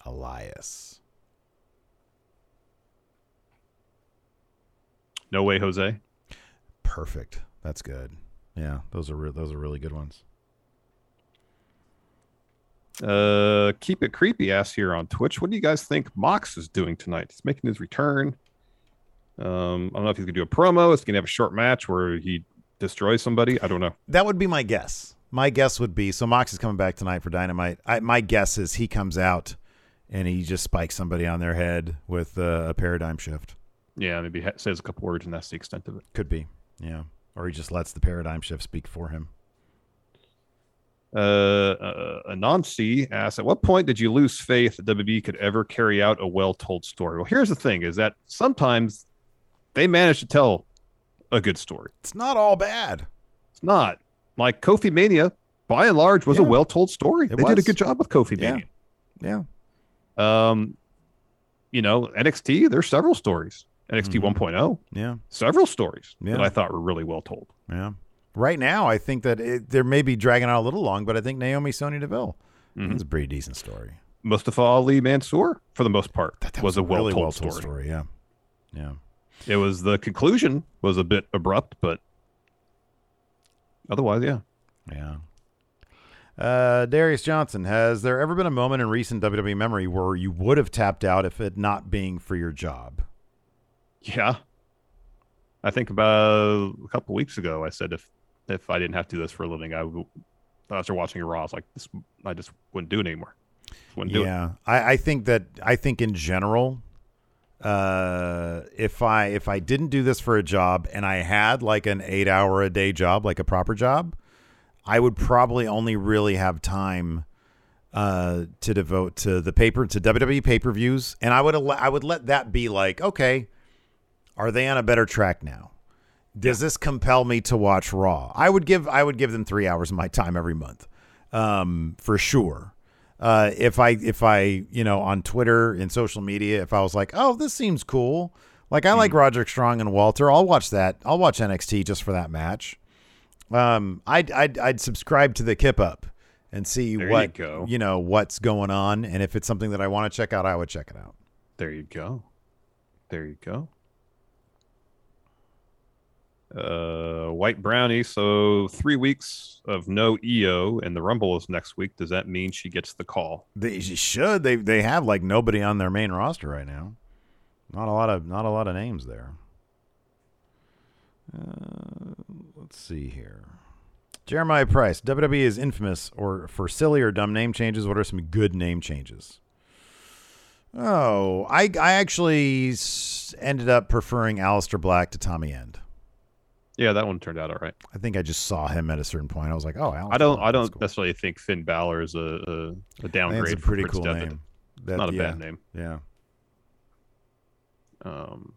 Elias. No way, Jose. Perfect. That's good. Yeah, those are re- those are really good ones. Uh, keep it creepy ass here on Twitch. What do you guys think Mox is doing tonight? He's making his return. Um, I don't know if he's gonna do a promo. It's gonna have a short match where he destroys somebody. I don't know. That would be my guess. My guess would be so Mox is coming back tonight for Dynamite. I, my guess is he comes out and he just spikes somebody on their head with uh, a paradigm shift. Yeah, maybe says a couple words, and that's the extent of it. Could be. Yeah. Or he just lets the paradigm shift speak for him. Uh, uh, Anansi asks, at what point did you lose faith that WB could ever carry out a well-told story? Well, here's the thing: is that sometimes they manage to tell a good story. It's not all bad. It's not like Kofi Mania. By and large, was a well-told story. It they did a good job with Kofi Yeah. Mania. Yeah. Um, you know, NXT. There's several stories. NXT Mhm. 1.0, Yeah. several stories Yeah. that I thought were really well told. Yeah. Right now, I think that it, there may be dragging out a little long, but I think Naomi Sonya Deville Mhm. is a pretty decent story. Mustafa Ali Mansour, for the most part, That, that was, a well really told well-told story. story. Yeah. Yeah. It was the conclusion was a bit abrupt, but otherwise, yeah. Yeah. Uh, Darius Johnson, has there ever been a moment in recent WWE memory where you would have tapped out if it not being for your job? Yeah. I think about a couple weeks ago, I said if if I didn't have to do this for a living, I would. After watching Raw, I was like, this, I just wouldn't do it anymore. Wouldn't do it. yeah, I, I think that I think in general, uh, if I if I didn't do this for a job and I had like an eight hour a day job, like a proper job, I would probably only really have time uh, to devote to the paper to WWE pay per views, and I would al- I would let that be like, okay, are they on a better track now? Does this compel me to watch Raw? I would give I would give them three hours of my time every month, um, for sure. Uh, if I if I you know on Twitter and social media, if I was like, oh, this seems cool, like I like Roderick Strong and Walter, I'll watch that. I'll watch NXT just for that match. Um, I'd I'd, I'd subscribe to the Kip Up and see There you what go. you know what's going on, and if it's something that I want to check out, I would check it out. There you go. There you go. Uh, White Brownie. So three weeks of no Io, and the Rumble is next week. Does that mean she gets the call? They should. They they have like nobody on their main roster right now. Not a lot of not a lot of names there. Uh, let's see here. Jeremiah Price. WWE is infamous or for silly or dumb name changes. What are some good name changes? Oh, I I actually ended up preferring Aleister Black to Tommy End. Yeah, that one turned out all right. I think I just saw him at a certain point. I was like, oh, I don't. I don't cool. necessarily think Finn Balor is a think downgrade. it's a pretty cool Devitt. name. That- Not a yeah, bad name. Yeah. Um,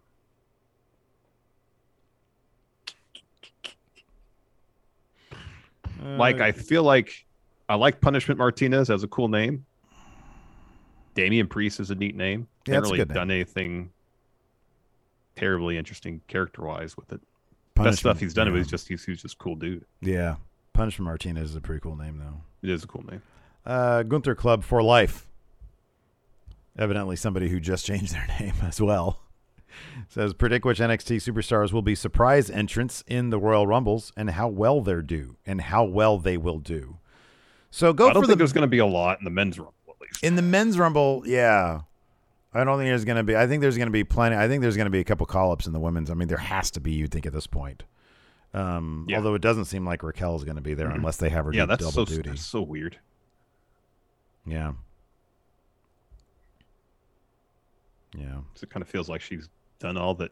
like Uh, I feel like I like Punishment Martinez as a cool name. Damian Priest is a neat name. Yeah, Haven't really done anything terribly interesting character wise with it. Best stuff he's done, yeah. but he's just he's, he's just a cool dude. Yeah. Punishment Martinez is a pretty cool name, though. It is a cool name. Uh, Gunther Club for life. Evidently, somebody who just <laughs> changed their name as well. Says predict which NXT superstars will be surprise entrants in the Royal Rumbles and how well they're do and how well they will do. So go I don't for think the there's going to be a lot in the men's rumble at least. in the men's rumble. Yeah, I don't think there's going to be. I think there's going to be plenty. I think there's going to be a couple call ups in the women's. I mean, there has to be. You'd think at this point. Um, Yeah. Although it doesn't seem like Raquel's going to be there Mhm. unless they have her yeah, do that's double so duty. that's so weird. Yeah. Yeah. It kind of feels like she's done all that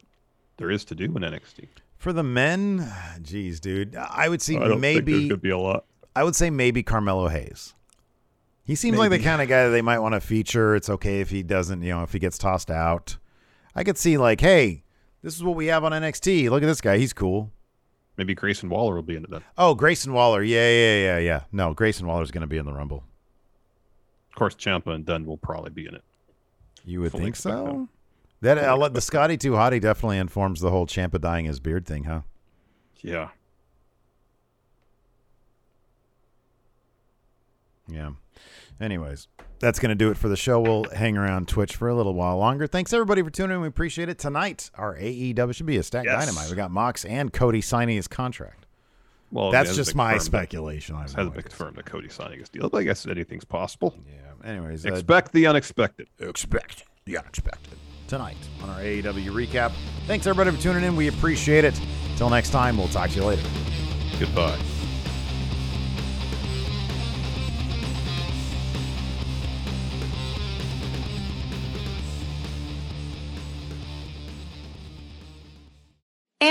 there is to do in NXT. For the men, <sighs> geez, dude, I would see I don't maybe to be a lot. I would say maybe Carmelo Hayes. He seems like the kind of guy that they might want to feature. It's okay if he doesn't, you know, if he gets tossed out. I could see like, hey, this is what we have on NXT. Look at this guy. He's cool. Maybe Grayson Waller will be in it then. Oh, Grayson Waller. Yeah, yeah, yeah, yeah. No, Grayson Waller's going to be in the Rumble. Of course, Ciampa and Dunn will probably be in it. You would Fully think so? That the Scotty Too Hottie definitely informs the whole Ciampa dyeing his beard thing, huh? Yeah. Yeah. Anyways, that's going to do it for the show. We'll hang around Twitch for a little while longer. Thanks everybody for tuning in. We appreciate it. Tonight, our AEW should be a stack Yes. dynamite. We got Mox and Cody signing his contract. Well, That's just my that- speculation. I hasn't been confirmed that Cody signing his deal, but I guess anything's possible. Yeah. Anyways, uh, Expect the unexpected. expect the unexpected tonight on our AEW recap. Thanks everybody for tuning in. We appreciate it. Till next time, we'll talk to you later. Goodbye.